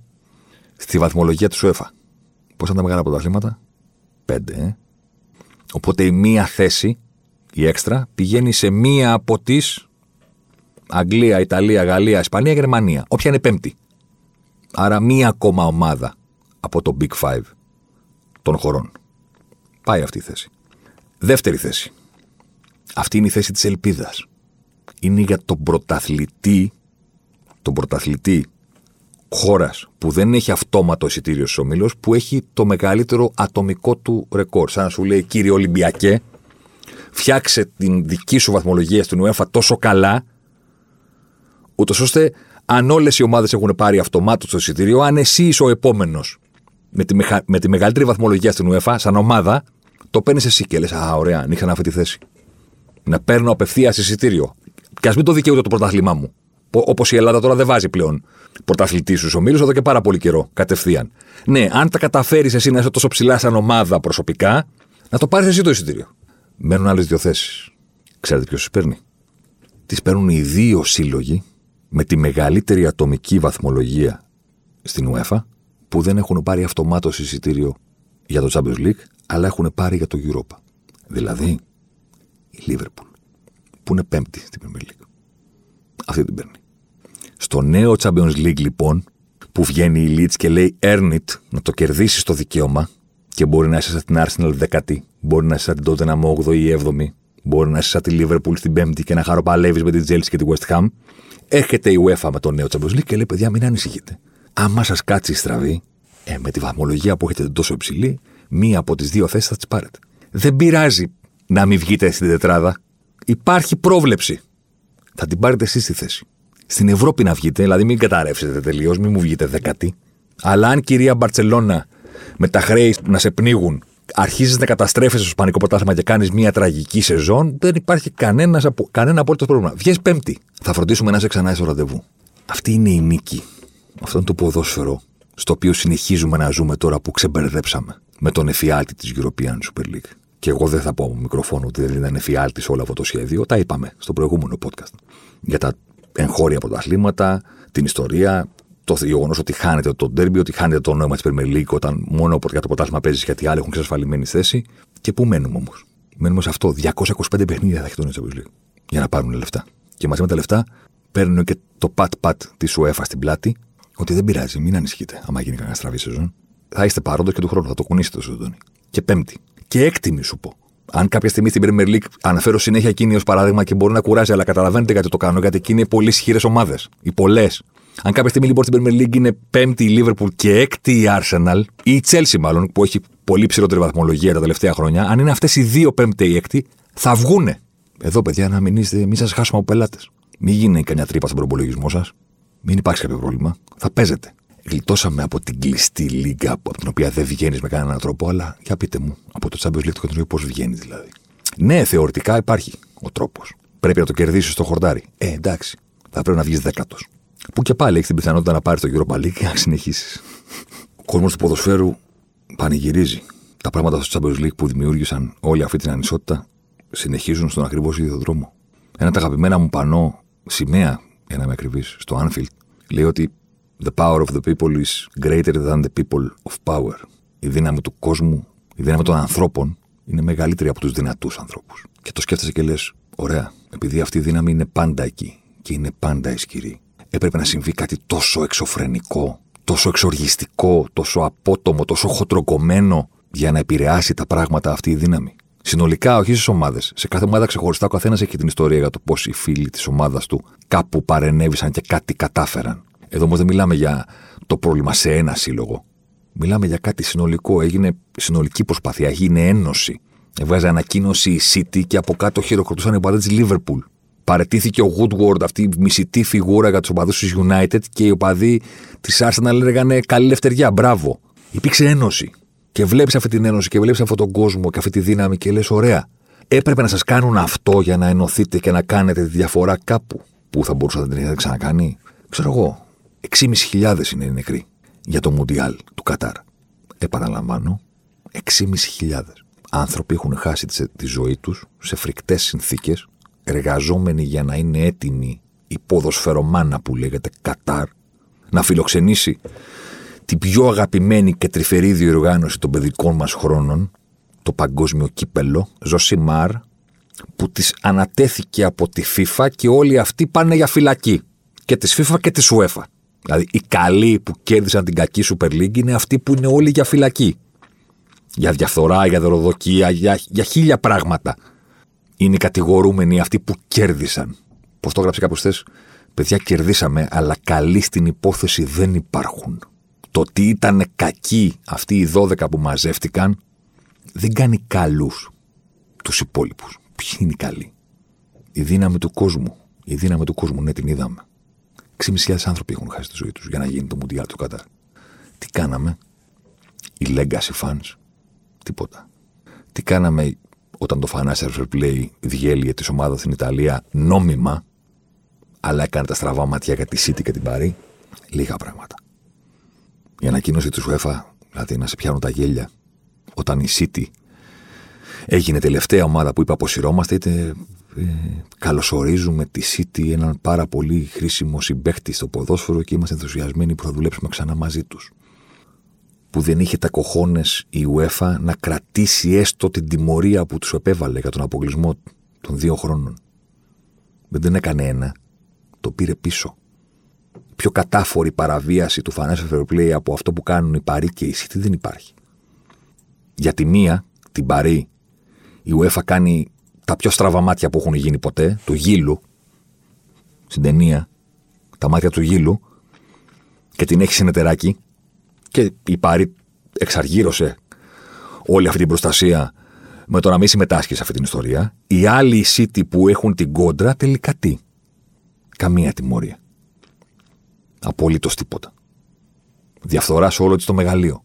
Speaker 2: στη βαθμολογία του ΣΟΕΦΑ. Πώ ήταν τα μεγάλα πρωταθλήματα, πέντε, ε. Οπότε η μία θέση, η έξτρα, πηγαίνει σε μία από τις Αγγλία, Ιταλία, Γαλλία, Ισπανία, Γερμανία. Όποια είναι πέμπτη. Άρα μία ακόμα ομάδα από το Big Five των χωρών. Πάει αυτή η θέση. Δεύτερη θέση. Αυτή είναι η θέση της ελπίδας. Είναι για τον πρωταθλητή, τον πρωταθλητή χώρας που δεν έχει αυτόματο εισιτήριο στους ομίλους, που έχει το μεγαλύτερο ατομικό του ρεκόρ. Σαν να σου λέει, κύριε Ολυμπιακέ, φτιάξε την δική σου βαθμολογία στην UEFA τόσο καλά, ούτως ώστε αν όλες οι ομάδες έχουν πάρει αυτομάτως το εισιτήριο, αν εσύ είσαι ο επόμενος με, τη με τη μεγαλύτερη βαθμολογία στην UEFA, σαν ομάδα, το παίρνεις εσύ και λες: Α, ωραία, ανοίξα αυτή τη θέση. Να παίρνω απευθείας εισιτήριο. Και ας μην το δικαιούται το πρωτάθλημά μου. Όπως η Ελλάδα τώρα δεν βάζει πλέον πρωταθλητής στους ομίλους εδώ και πάρα πολύ καιρό, κατευθείαν. Ναι, αν τα καταφέρεις εσύ να είσαι τόσο ψηλά σαν ομάδα προσωπικά, να το πάρεις εσύ το εισιτήριο. Μένουν άλλες δύο θέσεις. Ξέρετε ποιος τις παίρνει; Τις παίρνουν οι δύο σύλλογοι με τη μεγαλύτερη ατομική βαθμολογία στην UEFA που δεν έχουν πάρει αυτομάτως εισιτήριο για το Champions League, αλλά έχουν πάρει για το Europa. Δηλαδή, η Liverpool, που είναι πέμπτη στην Premier League. Αυτή την παίρνει. Στο νέο Champions League, λοιπόν, που βγαίνει η Leeds και λέει Earn it, να το κερδίσεις το δικαίωμα και μπορεί να είσαι σαν την Arsenal δεκατή, μπορεί να είσαι σαν την Tottenham 8η ή 7η, μπορεί να είσαι σαν τη Liverpool στην πέμπτη και να χαροπαλεύεις με την Chelsea και τη West Ham Έρχεται η UEFA με το νέο Champions League και λέει: Παιδιά, μην ανησυχείτε. Άμα σας κάτσει η στραβή, ε, με τη βαθμολογία που έχετε τόσο υψηλή, μία από τις δύο θέσεις θα τις πάρετε. Δεν πειράζει να μην βγείτε στην τετράδα. Υπάρχει πρόβλεψη. Θα την πάρετε εσείς στη θέση. Στην Ευρώπη να βγείτε, δηλαδή μην καταρρεύσετε τελείως, μην μου βγείτε δεκατή. Αλλά αν κυρία Μπαρσελόνα με τα χρέη να σε πνίγουν αρχίζεις να καταστρέφεσαι στο Ισπανικό πρωτάθλημα και κάνεις μια τραγική σεζόν, δεν υπάρχει κανένας, κανένα απόλυτο πρόβλημα. Βγες πέμπτη. Θα φροντίσουμε να είσαι ξανά στο ραντεβού. Αυτή είναι η νίκη. Αυτό είναι το ποδόσφαιρο στο οποίο συνεχίζουμε να ζούμε τώρα που ξεμπερδέψαμε με τον εφιάλτη της European Super League. Και εγώ δεν θα πω από μικροφόνο ότι δεν ήταν εφιάλτης όλο αυτό το σχέδιο. Τα είπαμε στο προηγούμενο podcast. Για τα εγχώρια πρωταθλήματα, την ιστορία, το γεγονός ότι χάνεται το ντέρμπι, ότι χάνεται το νόημα της Premier League όταν μόνο για το πρωτάθλημα παίζεις γιατί άλλοι έχουν εξασφαλισμένη θέση. Και πού μένουμε όμως; Μένουμε σε αυτό. 225 παιχνίδια θα έχει το Champions League για να πάρουν λεφτά. Και μαζί με τα λεφτά παίρνουν και το πατ-πατ της UEFA στην πλάτη ότι δεν πειράζει, μην ανησυχείτε. Άμα γίνει κανένα στραβή σεζόν, θα είστε παρόντο και του χρόνου θα το κουνήσετε στο ζωτόνι. Και πέμπτη. Και έκτιμη σου πω. Αν κάποια στιγμή στην Premier League αναφέρω συνέχεια εκείνη ως παράδειγμα και μπορεί να κουράζει, αλλά καταλαβαίνετε γιατί το κάνω, γιατί εκείνη είναι πολύ ισχυρές ομάδες. Οι πολλές. Αν κάποια στιγμή λοιπόν στην Premier League είναι πέμπτη η Liverpool και έκτη η Arsenal, ή η Chelsea μάλλον, που έχει πολύ ψηλότερη βαθμολογία τα τελευταία χρόνια, αν είναι αυτές οι δύο πέμπτη ή έκτη, θα βγούνε. Εδώ, παιδιά, να μην, είστε, μην σας χάσουμε από πελάτες. Μην γίνει κανένα τρύπα στον προπολογισμό σας. Μην υπάρξει κάποιο πρόβλημα. Θα παίζετε. Γλιτώσαμε από την κλειστή λίγα από την οποία δεν βγαίνεις με κανέναν τρόπο, αλλά για πείτε μου, από το Champions League το καινούριο πώς βγαίνεις δηλαδή; Ναι, θεωρητικά υπάρχει. ο τρόπος. Πρέπει να το κερδίσεις στο χορτάρι. Ε, εντάξει, θα πρέπει να βγεις δέκατος. Που και πάλι έχεις την πιθανότητα να πάρεις το Europa League και να συνεχίσεις. Ο κόσμος του ποδοσφαίρου πανηγυρίζει. Τα πράγματα στο Champions League που δημιούργησαν όλη αυτή την ανισότητα συνεχίζουν στον ακριβώς ίδιο δρόμο. Ένα τα αγαπημένα μου πανό, σημαία, για να είμαι ακριβής, στο Anfield, λέει ότι The power of the people is greater than the people of power. Η δύναμη του κόσμου, η δύναμη των ανθρώπων είναι μεγαλύτερη από τους δυνατούς ανθρώπους. Και το σκέφτεσαι και λες, ωραία, επειδή αυτή η δύναμη είναι πάντα εκεί και είναι πάντα ισχυρή, έπρεπε να συμβεί κάτι τόσο εξωφρενικό, τόσο εξοργιστικό, τόσο απότομο, τόσο χοντροκομμένο για να επηρεάσει τα πράγματα αυτή η δύναμη. Συνολικά, όχι στις ομάδες. Σε κάθε ομάδα ξεχωριστά, ο καθένας έχει την ιστορία για το πώς οι φίλοι της ομάδας του κάπου παρενέβησαν και κάτι κατάφεραν. Εδώ όμως δεν μιλάμε για το πρόβλημα σε ένα σύλλογο. Μιλάμε για κάτι συνολικό. Έγινε συνολική προσπάθεια. Έγινε ένωση. Έβγαζε ανακοίνωση η City και από κάτω χειροκροτούσαν οι οπαδοί της Liverpool. Παρετήθηκε ο Woodward, αυτή η μισητή φιγούρα για τους οπαδούς της United και οι οπαδοί της Arsenal λέγανε καλή λευτεριά. Μπράβο. Υπήρξε ένωση. Και βλέπεις αυτή την ένωση και βλέπεις αυτόν τον κόσμο και αυτή τη δύναμη και λες: Ωραία. Έπρεπε να σας κάνουν αυτό για να ενωθείτε και να κάνετε τη διαφορά κάπου. Πού θα μπορούσατε να την έχετε ξανακάνει; Ξέρω εγώ. 6.500 είναι οι νεκροί για το Μουντιάλ του Κατάρ. Επαναλαμβάνω, 6.500 άνθρωποι έχουν χάσει τη ζωή τους σε φρικτές συνθήκες, εργαζόμενοι για να είναι έτοιμοι η ποδοσφαιρομάνα που λέγεται Κατάρ να φιλοξενήσει την πιο αγαπημένη και τρυφερή διοργάνωση των παιδικών μας χρόνων, το παγκόσμιο κύπελο, Ζωσιμάρ, που της ανατέθηκε από τη FIFA και όλοι αυτοί πάνε για φυλακή. Και της FIFA και της UEFA. Δηλαδή οι καλοί που κέρδισαν την κακή Super League είναι αυτοί που είναι όλοι για φυλακή. Για διαφθορά, για δωροδοκία, για, για χίλια πράγματα. Είναι οι κατηγορούμενοι αυτοί που κέρδισαν. Πώς το έγραψε κάποιος χθες, Παιδιά, κερδίσαμε, αλλά καλοί στην υπόθεση δεν υπάρχουν. Το ότι ήταν κακοί αυτοί οι 12 που μαζεύτηκαν δεν κάνει καλούς τους υπόλοιπους. Ποιοι είναι οι καλοί; Η δύναμη του κόσμου. Η δύναμη του κόσμου, ναι, την είδαμε. 6.500 άνθρωποι έχουν χάσει τη ζωή τους για να γίνει το Μουντιάλ του Κατάρ. Τι κάναμε, οι legacy fans, τίποτα. Τι κάναμε όταν το Financial Fair Play διέλυε τη ομάδα στην Ιταλία νόμιμα, αλλά έκανε τα στραβά ματιά για τη City και την Παρή, λίγα πράγματα. Η ανακοίνωση της UEFA, δηλαδή να σε πιάνουν τα γέλια, όταν η City έγινε τελευταία ομάδα που είπε αποσυρώμαστε, είτε ε, καλωσορίζουμε τη City, έναν πάρα πολύ χρήσιμο συμπέχτη στο ποδόσφαιρο και είμαστε ενθουσιασμένοι που θα δουλέψουμε ξανά μαζί τους. Που δεν είχε τα κοχώνες η UEFA να κρατήσει έστω την τιμωρία που τους επέβαλε για τον αποκλεισμό των δύο χρόνων. Δεν την έκανε ένα, το πήρε πίσω. Η πιο κατάφορη παραβίαση του Financial Fair Play από αυτό που κάνουν οι Παρή και η City δεν υπάρχει. Για τη μία, την Παρή, η UEFA κάνει τα πιο στραβά μάτια που έχουν γίνει ποτέ, του γύλου, στην ταινία, τα μάτια του γύλου, και την έχει συνεταιράκι, και η Πάρη εξαργύρωσε όλη αυτή την προστασία με το να μην συμμετάσχει σε αυτή την ιστορία. Οι άλλοι City που έχουν την κόντρα τελικά τι; Καμία τιμωρία. Απολύτως τίποτα. Διαφθοράς σε όλο της το μεγαλείο.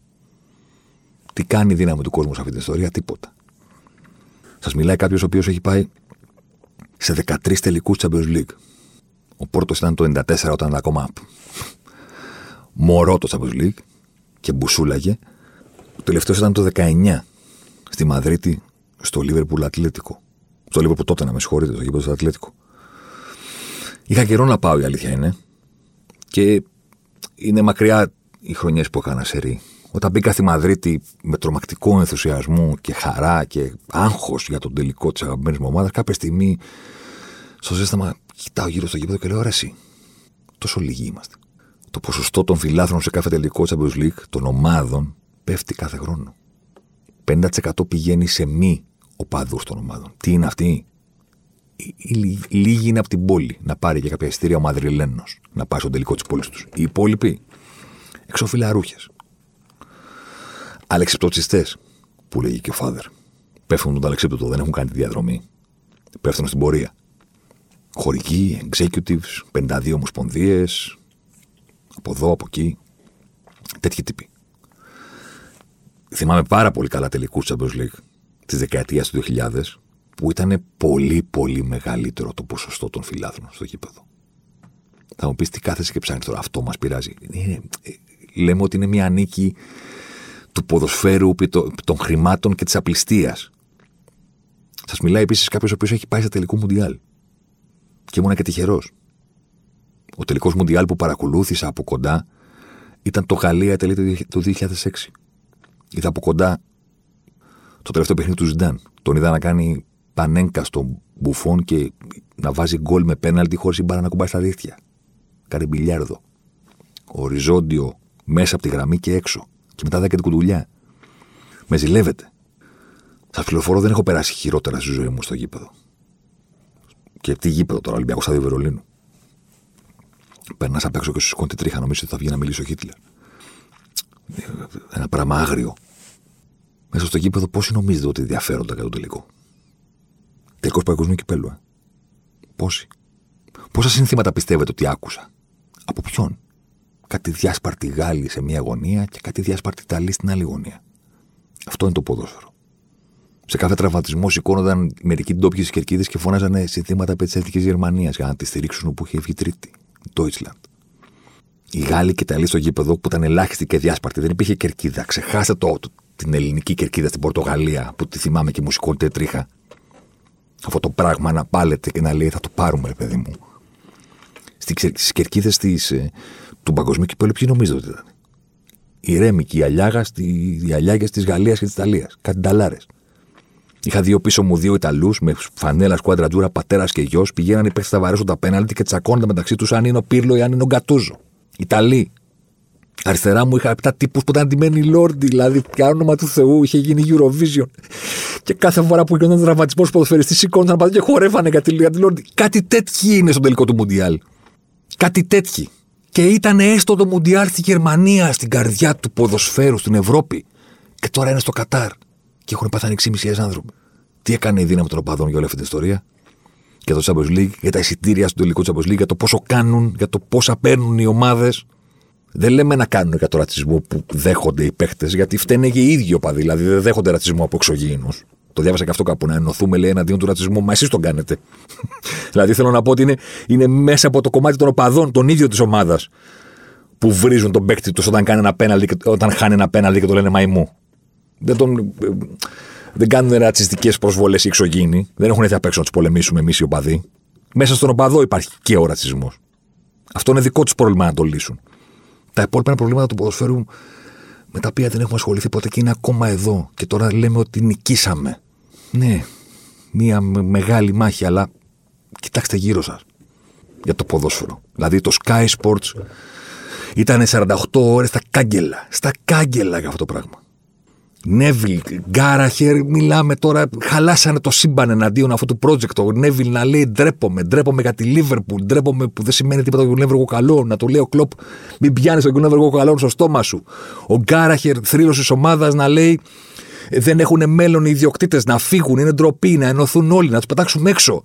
Speaker 2: Τι κάνει η δύναμη του κόσμου σε αυτή την ιστορία, τίποτα. Σας μιλάει κάποιος ο οποίος έχει πάει σε 13 τελικούς Champions League. Ο πρώτο ήταν το 94 όταν ήταν ακόμα μωρό το Champions League και μπουσούλαγε. Ο τελευταίος ήταν το 19 στη Μαδρίτη στο Liverpool Ατλέτικο. Στο Liverpool τότε να με συγχωρείτε, στο γήπεδο του Ατλέτικο. Είχα καιρό να πάω, η αλήθεια είναι. Και είναι μακριά οι χρονιές που έκανα σερή. Όταν μπήκα στη Μαδρίτη με τρομακτικό ενθουσιασμό και χαρά και άγχος για τον τελικό της αγαπημένης μου ομάδας, κάποια στιγμή στο ζέσταμα κοιτάω γύρω στο γήπεδο και λέω: Ρε, τόσο λίγοι είμαστε. Το ποσοστό των φιλάθρων σε κάθε τελικό Champions League των ομάδων πέφτει κάθε χρόνο. 50% πηγαίνει σε μη οπαδούς των ομάδων. Τι είναι αυτή, Λίγοι είναι από την πόλη να πάρει για κάποια ειστήρια ο Μαδριλένος να πάει στον τελικό της πόλης τους. Οι υπόλοιποι εξοφυλαρούχε. Αλεξιπτοτσιστές, που λέγει και ο Φάδερ. Πέφτουν τον αλεξίπτωτο, δεν έχουν κάνει τη διαδρομή. Πέφτουν στην πορεία. Χωρικοί, executives, 52 ομοσπονδίες, από εδώ, από εκεί. Τέτοιοι τύποι. Θυμάμαι πάρα πολύ καλά τελικούς Champions League της δεκαετίας του 2000 που ήταν πολύ πολύ μεγαλύτερο το ποσοστό των φιλάθρων στο γήπεδο. Θα μου πεις τι κάθεσαι και ψάχνεις τώρα, αυτό μας πειράζει. Είναι, ε, λέμε ότι είναι μια νίκη του ποδοσφαίρου, των χρημάτων και της απληστίας. Σας μιλάει επίσης κάποιος ο οποίος έχει πάει στα τελικό Μουντιάλ. Και ήμουν και τυχερός. Ο τελικός Μουντιάλ που παρακολούθησα από κοντά ήταν το Γαλλία τελείται το 2006. Είδα από κοντά το τελευταίο παιχνίδι του Ζντάν. Τον είδα να κάνει πανέγκα στον μπουφόν και να βάζει γκολ με πέναλτι χωρίς η μπάρα να κουμπάει στα δίχτυα. Κάνει μπιλιάρδο. Οριζόντιο μέσα από τη γραμμή και έξω. Και μετά δέκα την κουντουλιά. Με ζηλεύεται. Σα πληροφορώ, δεν έχω περάσει χειρότερα στη ζωή μου στο γήπεδο. Και τι γήπεδο τώρα, Ολυμπιακό Στάδιο Βερολίνου. Περνάς απ' έξω και σου σηκώνει τρίχα, νομίζω ότι θα βγει να μιλήσει ο Χίτλερ. Ένα πράγμα άγριο. Μέσα στο γήπεδο, πόσοι νομίζετε ότι ενδιαφέρονται για το τελικό; Τελικός παγκοσμίου κυπέλου, ε. Πόσοι; Πόσα συνθήματα πιστεύετε ότι άκουσα; Από ποιον; Κάτι διάσπαρτη Γάλλη σε μία γωνία και κάτι διάσπαρτη Ιταλή στην άλλη γωνία. Αυτό είναι το ποδόσφαιρο. Σε κάθε τραυματισμό σηκώνονταν μερικοί ντόπιοι κερκίδες και φώναζαν συνθήματα επί της Εθνικής Γερμανίας για να τη στηρίξουν που είχε βγει τρίτη. Deutschland. Οι Γάλλοι και Ιταλοί στο γήπεδο που ήταν ελάχιστοι και διάσπαρτοι, δεν υπήρχε κερκίδα. Ξεχάστε το, την ελληνική κερκίδα στην Πορτογαλία που τη θυμάμαι και μου σηκώνεται τρίχα. Αυτό το πράγμα να πάλετε και να λέει θα το πάρουμε, ρε παιδί μου. Στις κερκίδες ε, του παγκοσμίου κυπέλου, ποιοι νομίζετε ότι ήταν; Η Ρέμικη, η Αλιάγα, οι Αλιάγες της Γαλλίας και της Ιταλίας. Κάτι νταλάρε. Είχα δύο πίσω μου δύο Ιταλούς με φανέλα σκουάντρα τζούρα, πατέρας και γιος. Πηγαίναν υπέρ στα βαρέσουν τα πέναλτι και τσακώνονταν μεταξύ τους αν είναι ο Πύρλο ή αν είναι ο Γκατούζο. Ιταλοί. Αριστερά μου είχα επτά τύπους που ήταν ντυμένοι Λόρντι, δηλαδή πια όνομα του Θεού είχε γίνει Eurovision. Και κάθε φορά που γινόταν τραυματισμός ποδοσφαιριστή, σηκώνονταν πάντα και χορεύανε για τη, Λόρντι. Κάτι τέτοιοι είναι στο τελικό του Μουντιάλ. Κάτι τέτοιοι. Και ήταν έστω το Μουντιάλ στη Γερμανία, στην καρδιά του ποδοσφαίρου, στην Ευρώπη. Και τώρα είναι στο Κατάρ. Και έχουν πάθει 6.500 άνθρωποι. Τι έκανε η δύναμη των οπαδών για όλη αυτή την ιστορία; Για το Champions League, για τα εισιτήρια στο τελικό Champions League, για το πόσο κάνουν, για το πόσα παίρνουν οι ομάδες. Δεν λέμε να κάνουν για το ρατσισμό που δέχονται οι παίχτε, γιατί φταίνε και οι ίδιοι οπαδοί. Δηλαδή δεν δέχονται ρατσισμό από εξωγήινους. Το διάβασα και αυτό κάπου να ενωθούμε, λέει, εναντίον του ρατσισμού. Μα εσείς τον κάνετε. δηλαδή θέλω να πω ότι είναι, είναι μέσα από το κομμάτι των οπαδών, τον ίδιο της ομάδας, που βρίζουν τον παίκτη τους όταν, κάνει ένα πέναλι, όταν χάνει ένα πέναλι και το λένε μαϊμού. Δεν, τον, δεν κάνουν ρατσιστικές προσβολές οι εξωγήινοι. Δεν έχουν έρθει απ' έξω να τους πολεμήσουμε εμείς οι οπαδοί. Μέσα στον οπαδό υπάρχει και ο ρατσισμός. Αυτό είναι δικό τους πρόβλημα να το λύσουν. Τα υπόλοιπα προβλήματα του ποδοσφαίρου με τα οποία δεν έχουμε ασχοληθεί ποτέ και είναι ακόμα εδώ. Και τώρα λέμε ότι νικήσαμε. Ναι, μία μεγάλη μάχη, αλλά κοιτάξτε γύρω σας για το ποδόσφαιρο. Δηλαδή το Sky Sports ήταν 48 ώρες στα κάγκελα. Στα κάγκελα για αυτό το πράγμα. Νέβιλ, Γκάραχερ, μιλάμε τώρα. Χαλάσανε το σύμπαν εναντίον αυτού του project. Ο Νέβιλ να λέει ντρέπομαι, ντρέπομαι για τη Λίβερπουλ, ντρέπομαι που δεν σημαίνει τίποτα για τον Εύρωγο καλό. Να το λέει ο Κλοπ, μην πιάνεις τον Εύρωγο καλό στο στόμα σου. Ο Γκάραχερ, θρύλος της ομάδας, να λέει δεν έχουν μέλλον οι ιδιοκτήτες να φύγουν, είναι ντροπή, να ενωθούν όλοι, να τους πετάξουμε έξω.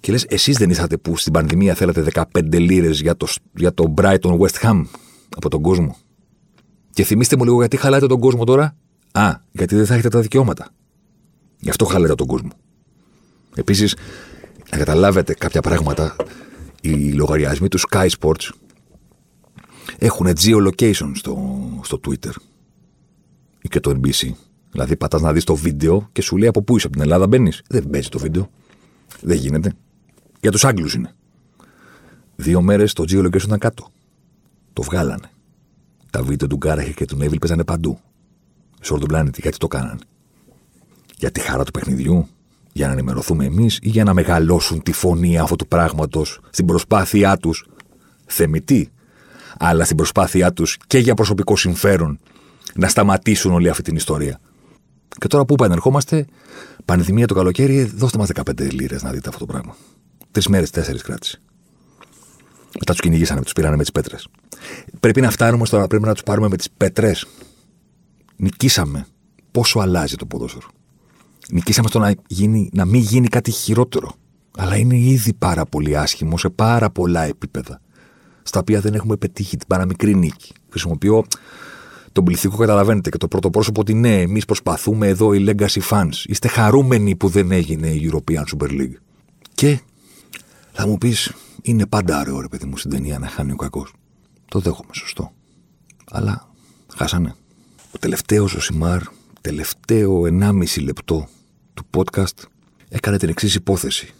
Speaker 2: Και λες, εσείς δεν ήσατε που στην πανδημία θέλατε 15 λίρες για το, για το Brighton West Ham από τον κόσμο. Και θυμίστε μου λίγο γιατί χαλάτε τον κόσμο τώρα; Α, γιατί δεν θα έχετε τα δικαιώματα. Γι' αυτό χαλάτε τον κόσμο. Επίσης, να καταλάβετε κάποια πράγματα, οι λογαριασμοί του Sky Sports έχουν geolocation στο, στο Twitter ή και το NBC. Δηλαδή, πατάς να δεις το βίντεο και σου λέει από πού είσαι, από την Ελλάδα μπαίνεις. Δεν παίζει το βίντεο. Δεν γίνεται. Για τους Άγγλους είναι. Δύο μέρες το geolocation ήταν κάτω. Το βγάλανε. Τα βίντεο του Γκάραχερ και του Νέβιλ παίζανε παντού. Σε όλο τον πλανήτη. Γιατί το κάνανε. Για τη χαρά του παιχνιδιού, για να ενημερωθούμε εμείς ή για να μεγαλώσουν τη φωνή αυτού του πράγματος στην προσπάθειά τους. Θεμητή, αλλά στην προσπάθειά τους και για προσωπικό συμφέρον να σταματήσουν όλη αυτή την ιστορία. Και τώρα που επανερχόμαστε, πανδημία το καλοκαίρι, δώστε μας 15 λίρες να δείτε αυτό το πράγμα. Τρεις μέρες, τέσσερις κράτηση. Μετά τους κυνηγήσανε, τους πήρανε με τις πέτρες. Πρέπει να φτάνουμε στο να πρέπει να τους πάρουμε με τις πέτρες. Νικήσαμε. Πόσο αλλάζει το ποδόσφαιρο. Νικήσαμε στο να, γίνει, να μην γίνει κάτι χειρότερο. Αλλά είναι ήδη πάρα πολύ άσχημο σε πάρα πολλά επίπεδα. Στα οποία δεν έχουμε πετύχει την παραμικρή νίκη. Χρησιμοποιώ τον πληθυκό καταλαβαίνετε και το πρωτοπρόσωπο ότι ναι, εμείς προσπαθούμε εδώ οι legacy fans. Είστε χαρούμενοι που δεν έγινε η European Super League. Και θα μου πεις, είναι πάντα ωραίο ρε παιδί μου στην ταινία να χάνει ο κακός. Το δέχομαι, σωστό. Αλλά χάσανε. Ο τελευταίο Ζωσιμάρ, τελευταίο 1,5 λεπτό του podcast, έκανε την εξής υπόθεση.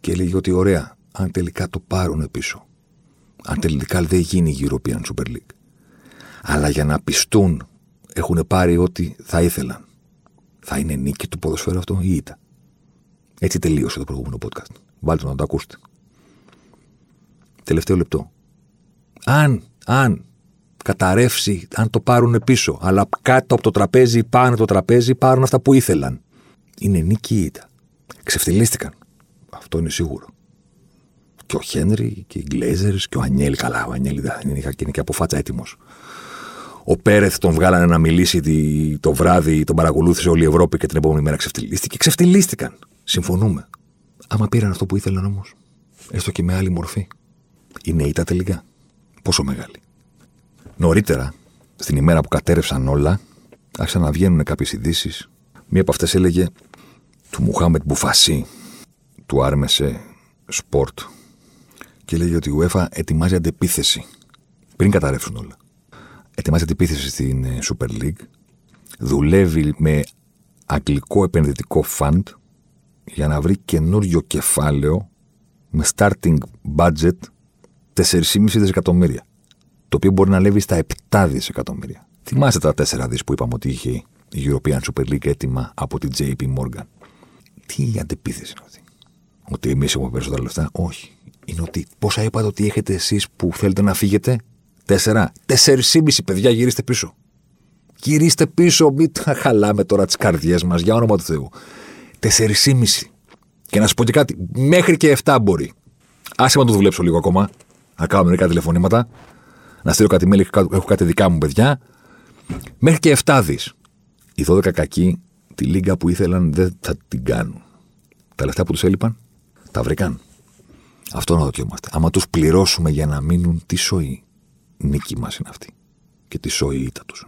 Speaker 2: Και έλεγε ότι ωραία, αν τελικά το πάρουν πίσω. Αν τελικά δεν γίνει η European Super League. Αλλά για να πιστούν έχουν πάρει ό,τι θα ήθελαν. Θα είναι νίκη του ποδοσφαίρου αυτό ή ήττα. Έτσι τελείωσε το προηγούμενο podcast. Βάλτε να το ακούσετε. Τελευταίο λεπτό. Αν, αν καταρρεύσει, αν το πάρουν πίσω, αλλά κάτω από το τραπέζι, πάνω από το τραπέζι, πάρουν αυτά που ήθελαν. Είναι νίκη ή ήττα. Ξεφτυλίστηκαν. Αυτό είναι σίγουρο. Και ο Χένρι και οι Γκλέζερ και ο Ανιέλη. Καλά, ο Ανιέλη δεν είναι, είναι και από φάτσα έτοιμος. Ο Πέρεθ τον βγάλανε να μιλήσει το βράδυ, τον παρακολούθησε όλη η Ευρώπη και την επόμενη μέρα ξεφτυλίστηκε. Ξεφτυλίστηκαν. Συμφωνούμε. Άμα πήραν αυτό που ήθελαν όμως, έστω και με άλλη μορφή, είναι ήττα τελικά. Πόσο μεγάλη. Νωρίτερα, στην ημέρα που κατέρευσαν όλα, άρχισαν να βγαίνουν κάποιες ειδήσεις. Μία από αυτές έλεγε του Μοχάμεντ Μπουαφσί, του RMC Sport, και έλεγε ότι η UEFA ετοιμάζει αντεπίθεση πριν καταρρεύσουν όλα. Ετοιμάζει αντεπίθεση στην ε, Super League. Δουλεύει με αγγλικό επενδυτικό fund για να βρει καινούριο κεφάλαιο με starting budget 4,5 δισεκατομμύρια. Το οποίο μπορεί να λέβει στα 7 δισεκατομμύρια. Θυμάστε τα 4 δις που είπαμε ότι είχε η European Super League έτοιμα από την JP Morgan. Τι αντεπίθεση είναι αυτή; Ότι εμείς έχουμε περισσότερα λεφτά; Όχι. Είναι ότι πόσα είπατε ότι έχετε εσείς που θέλετε να φύγετε; Τέσσερα. Τέσσερις παιδιά γυρίστε πίσω. Γυρίστε πίσω, μην τα χαλάμε τώρα τις καρδιές μας, για όνομα του Θεού. Τέσσερις Και να σου πω και κάτι, μέχρι και 7 μπορεί. Άσε να το δουλέψω λίγο ακόμα. Να κάνω μερικά τηλεφωνήματα. Να στείλω κάτι μέλη, έχω κάτι δικά μου παιδιά. Μέχρι και 7 δις. Οι 12 κακοί, τη λίγα που ήθελαν δεν θα την κάνουν. Τα λεφτά που τους έλειπαν, τα βρήκαν. Αυτό να δοκιμάστε. Άμα τους πληρώσουμε για να μείνουν, τι σοή νίκη μας είναι αυτή; Και τι σοή ήττα τους.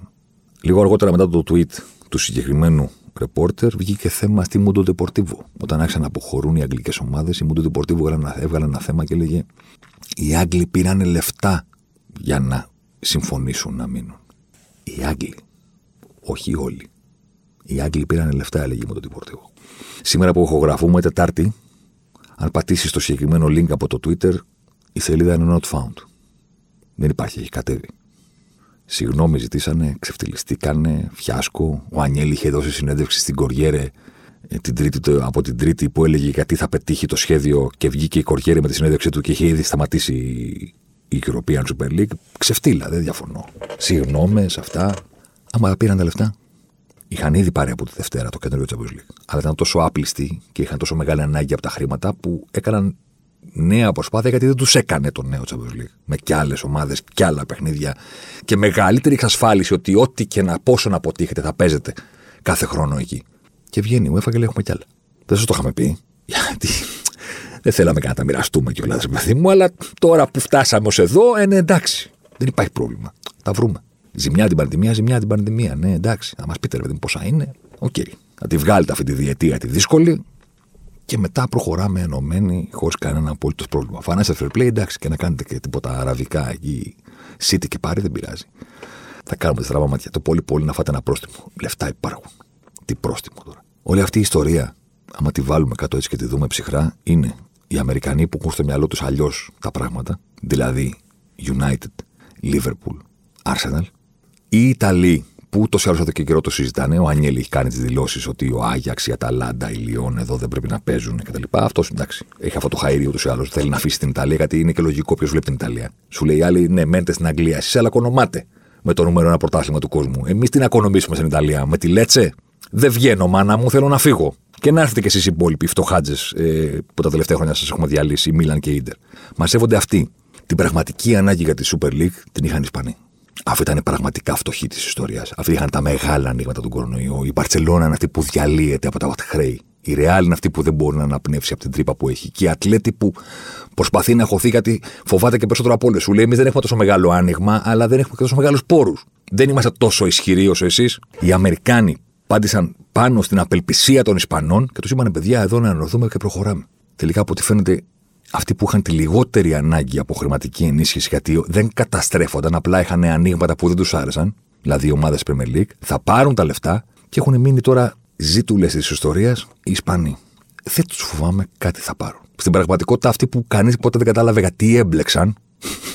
Speaker 2: Λίγο αργότερα μετά το tweet του συγκεκριμένου ρεπόρτερ βγήκε θέμα στη Mundo Deportivo. Όταν άρχισαν να αποχωρούν οι αγγλικές ομάδες, η Mundo Deportivo έβγαλε ένα θέμα και έλεγε Οι Άγγλοι πήραν λεφτά για να συμφωνήσουν να μείνουν. Οι Άγγλοι. Όχι όλοι. Οι Άγγλοι πήραν λεφτά, έλεγε η Mundo Deportivo. Σήμερα που ηχογραφούμε, Τετάρτη, αν πατήσεις το συγκεκριμένο link από το Twitter, η σελίδα είναι not found. Δεν υπάρχει, έχει κατέβει. Συγγνώμη ζητήσανε, ξεφτυλιστήκανε, φιάσκο. Ο Ανιέλη είχε δώσει συνέντευξη στην Κοριέρε ε, την τρίτη, από την Τρίτη που έλεγε γιατί θα πετύχει το σχέδιο και βγήκε η Κοριέρε με τη συνέντευξή του και είχε ήδη σταματήσει η European Super League. Ξεφτύλα, δεν διαφωνώ. Συγγνώμες, αυτά. Άμα πήραν τα λεφτά, είχαν ήδη πάρει από τη Δευτέρα το καινούριο Champions League. Αλλά ήταν τόσο άπλιστοι και είχαν τόσο μεγάλη ανάγκη από τα χρήματα που έκαναν νέα προσπάθεια γιατί δεν τους έκανε το νέο Champions League. Με κι άλλες ομάδες κι άλλα παιχνίδια. Και μεγαλύτερη εξασφάλιση ότι ό,τι και να πόσο να αποτύχετε θα παίζετε κάθε χρόνο εκεί. Και βγαίνει η UEFA και λέει: Έχουμε κι άλλα. Δεν σας το είχαμε πει. Γιατί; Δεν θέλαμε καν να τα μοιραστούμε κιόλας, παιδί μου, αλλά τώρα που φτάσαμε ως εδώ, ε, ναι, εντάξει. Δεν υπάρχει πρόβλημα. Τα βρούμε. Ζημιά την πανδημία, ζημιά την πανδημία. Ναι, εντάξει. Θα μας πείτε, ρε παιδί μου, πόσα είναι. OK. Okay. Θα τη βγάλετε αυτή τη διετία τη δύσκολη και μετά προχωράμε ενωμένοι χωρίς κανένα απόλυτο πρόβλημα. Financial fair play, εντάξει, και να κάνετε και τίποτα αραβικά εκεί. City και Παρί, δεν πειράζει. Θα κάνουμε τη στραβά μάτια. Το πολύ πολύ να φάτε ένα πρόστιμο. Λεφτά υπάρχουν. Τι πρόστιμο τώρα. Όλη αυτή η ιστορία, άμα τη βάλουμε κάτω έτσι και τη δούμε ψυχρά, είναι οι Αμερικανοί που έχουν στο μυαλό τους αλλιώς τα πράγματα, δηλαδή United, Liverpool, Arsenal, οι Ιταλοί που ούτως ή άλλως εδώ και καιρό το συζητάνε. Ο Ανιέλη έχει κάνει τις δηλώσεις ότι ο Άγιαξ, η Αταλάντα, η Λιόν εδώ δεν πρέπει να παίζουν κτλ. Αυτός εντάξει. Έχει αυτό το χαίρι ούτως ή άλλως. Θέλει να αφήσει την Ιταλία γιατί είναι και λογικό ποιος βλέπει την Ιταλία. Σου λέει άλλοι, ναι, μένετε στην Αγγλία. Εσείς αλλά κονομάτε με το νούμερο ένα πρωτάθλημα του κόσμου. Εμείς την ακονομήσουμε στην Ιταλία. Με τη Λέτσε δεν βγαίνω, μάνα μου, θέλω να φύγω. Και να έρθετε κι εσείς οι υπόλοιποι φτωχάτζες ε, που τα τελευταία χρόνια σας έχουμε διαλύσει, η Μίλαν και η Ιντερ. Μας σέβονται αυτοί. Την πραγματική ανάγκη για τη Super League την είχαν οι Ισπανοί. Αφού ήταν πραγματικά φτωχοί της ιστορίας. Αυτοί είχαν τα μεγάλα ανοίγματα του κορονοϊού. Η Παρσελόνα είναι αυτή που διαλύεται από τα χρέη. Η Ρεάλ είναι αυτή που δεν μπορεί να αναπνεύσει από την τρύπα που έχει. Και η Ατλέτη που προσπαθεί να χωθεί γιατί φοβάται και περισσότερο από όλες. Σου λέει: Εμείς δεν έχουμε τόσο μεγάλο άνοιγμα, αλλά δεν έχουμε και τόσο μεγάλους πόρους. Δεν είμαστε τόσο ισχυροί όσο εσείς. Οι Αμερικάνοι πάντησαν πάνω στην απελπισία των Ισπανών και τους είπαν: Παιδιά, εδώ να ενωθούμε και προχωράμε. Τελικά, από ό,τι φαίνεται, αυτοί που είχαν τη λιγότερη ανάγκη από χρηματική ενίσχυση, γιατί δεν καταστρέφονταν, απλά είχαν ανοίγματα που δεν τους άρεσαν, δηλαδή οι ομάδες Premier League, θα πάρουν τα λεφτά και έχουν μείνει τώρα ζήτουλε της ιστορίας οι Ισπανοί. Δεν τους φοβάμαι, κάτι θα πάρουν. Στην πραγματικότητα, αυτοί που κανείς ποτέ δεν κατάλαβε γιατί έμπλεξαν,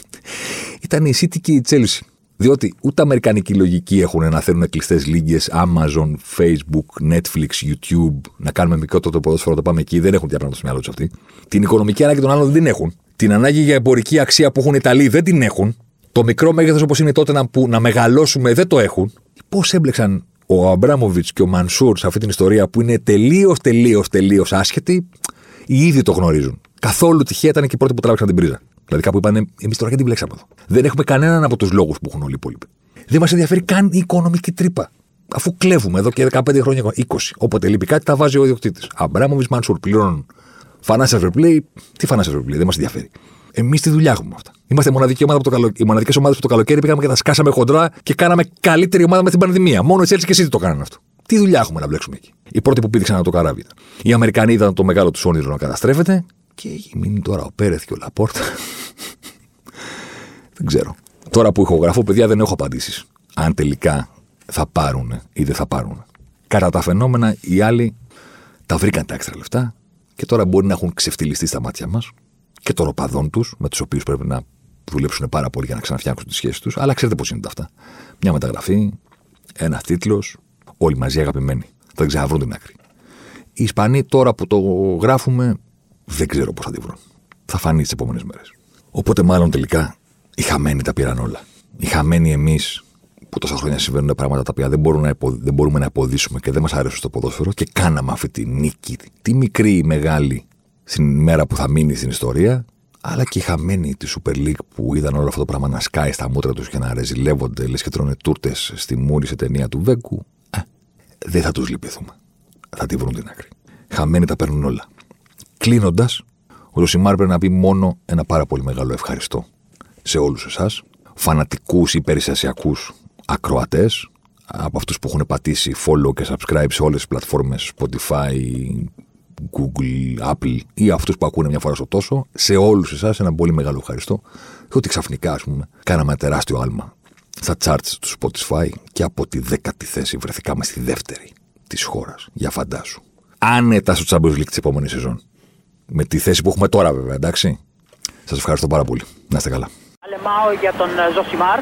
Speaker 2: ήταν η City και η Chelsea. Διότι ούτε αμερικανική λογική έχουν να θέλουν κλειστές λίγε Amazon, Facebook, Netflix, YouTube, να κάνουμε μικρότερο το ποδόσφαιρο, το πάμε εκεί. Δεν έχουν διαπράγματα στο μυαλό τους αυτοί. Την οικονομική ανάγκη των άλλων δεν την έχουν. Την ανάγκη για εμπορική αξία που έχουν οι Ιταλοί δεν την έχουν. Το μικρό μέγεθος όπως είναι τότε να, που, να μεγαλώσουμε δεν το έχουν. Πώς έμπλεξαν ο Αμπράμοβιτς και ο Μανσούρ σε αυτή την ιστορία που είναι τελείως, τελείως, τελείως άσχετοι, οι ίδιοι το γνωρίζουν. Καθόλου τυχαία ήταν και οι πρώτοι που τράβηξαν την πρίζα. Δηλαδή κάπου είπαν, εμείς τώρα γιατί μπλέξαμε εδώ. Δεν έχουμε κανέναν από τους λόγους που έχουν όλοι οι υπόλοιποι. Δεν μας ενδιαφέρει καν η οικονομική τρύπα. Αφού κλέβουμε εδώ και 15 χρόνια, 20. Όποτε λείπει κάτι, τα βάζει ο ιδιοκτήτης. Αμπράμοβιτ Μανσούρ πληρώνουν. Φανάσια Fair τι φανάσια Fair δεν μας ενδιαφέρει. Εμείς τη δουλειά έχουμε αυτά. Είμαστε μοναδική ομάδα που το καλο... οι μοναδικές ομάδες που το καλοκαίρι πήγαμε και τα σκάσαμε χοντρά και κάναμε καλύτερη ομάδα με την πανδημία. Μόνο έτσι και εσύ το κάνανε αυτό. Τι δουλειά έχουμε να μπλέξουμε εκεί. Οι πρώτοι που πήδηξαν από το καράβι ήταν. Οι Αμερικανοί ήταν το μεγάλο τους όνειρο να καταστρέφεται και έχει μείνει τώρα ο Πέρεθ και ο Λαπόρτα. δεν ξέρω. Τώρα που ηχογραφώ, παιδιά, δεν έχω απαντήσεις. Αν τελικά θα πάρουν ή δεν θα πάρουν. Κατά τα φαινόμενα, οι άλλοι τα βρήκαν τα έξτρα λεφτά και τώρα μπορεί να έχουν ξεφτυλιστεί στα μάτια μας και των οπαδών τους, με τους οποίους πρέπει να δουλέψουν πάρα πολύ για να ξαναφτιάξουν τις σχέσεις τους. Αλλά ξέρετε πώς είναι αυτά. Μια μεταγραφή, ένας τίτλος, όλοι μαζί αγαπημένοι. Θα ξαναβρούν την άκρη. Οι Ισπανοί τώρα που το γράφουμε, δεν ξέρω πώς θα τη βρουν. Θα φανεί τι επόμενες μέρες. Οπότε μάλλον τελικά οι χαμένοι τα πήραν όλα. Οι χαμένοι εμείς που τόσα χρόνια συμβαίνουν πράγματα τα οποία δεν, μπορούμε να, δεν μπορούμε να αποδείσουμε και δεν μας αρέσουν στο ποδόσφαιρο και κάναμε αυτή τη νίκη, τη μικρή ή μεγάλη, στην μέρα που θα μείνει στην ιστορία, αλλά και οι χαμένοι τη Super League που είδαν όλο αυτό το πράγμα να σκάει στα μούτρα τους και να ρεζιλεύονται, λες και τρώνε τούρτες στη μούρη σε ταινία του Βέγκου, ε, δεν θα τους λυπηθούμε. Θα τη βρουν την άκρη. Χαμένοι τα παίρνουν όλα. Κλείνοντας, ο Ρωσιμάρ πρέπει να πει μόνο ένα πάρα πολύ μεγάλο ευχαριστώ σε όλους εσάς, φανατικούς ή περιστασιακού ακροατές, από αυτούς που έχουν πατήσει follow και subscribe σε όλες τις πλατφόρμες Spotify, Google, Apple ή αυτούς που ακούνε μια φορά στο τόσο, σε όλους εσάς ένα πολύ μεγάλο ευχαριστώ. Ότι ξαφνικά, ας πούμε, κάναμε ένα τεράστιο άλμα στα charts του Spotify και από τη δέκατη θέση βρεθήκαμε στη δεύτερη της χώρας. Για φαντάσου. Άνετα στο Champions League της επόμενης σεζόν. Με τη θέση που έχουμε τώρα, βέβαια, εντάξει. Σας ευχαριστώ πάρα πολύ. Να είστε καλά.
Speaker 1: Αλεμάω για τον Ζωσιμάρ.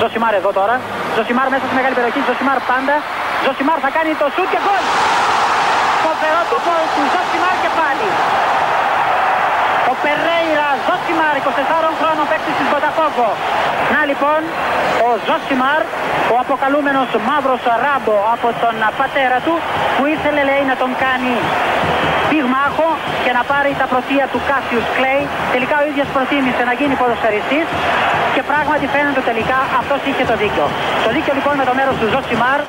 Speaker 1: Ζωσιμάρ εδώ τώρα. Ζωσιμάρ μέσα στη μεγάλη περιοχή. Ζωσιμάρ πάντα. Ζωσιμάρ θα κάνει το σουτ και γκολ. Φοβερό το γκολ του Ζωσιμάρ και πάλι. Ο Περέιρα Ζωσιμάρ, 24 χρόνων παίκτη της Μποταφόγκο. Να λοιπόν, ο Ζωσιμάρ, ο αποκαλούμενος μαύρος ράμπο από τον πατέρα του, που ήθελε λέει να τον κάνει πυγμάχο και να πάρει τα πρωτεία του Κάσιους Κλέη. Τελικά ο ίδιος προτίμησε να γίνει ποδοσφαιριστής και πράγματι φαίνεται τελικά αυτός είχε το δίκιο. Το δίκιο λοιπόν με το μέρος του Ζωσιμάρ.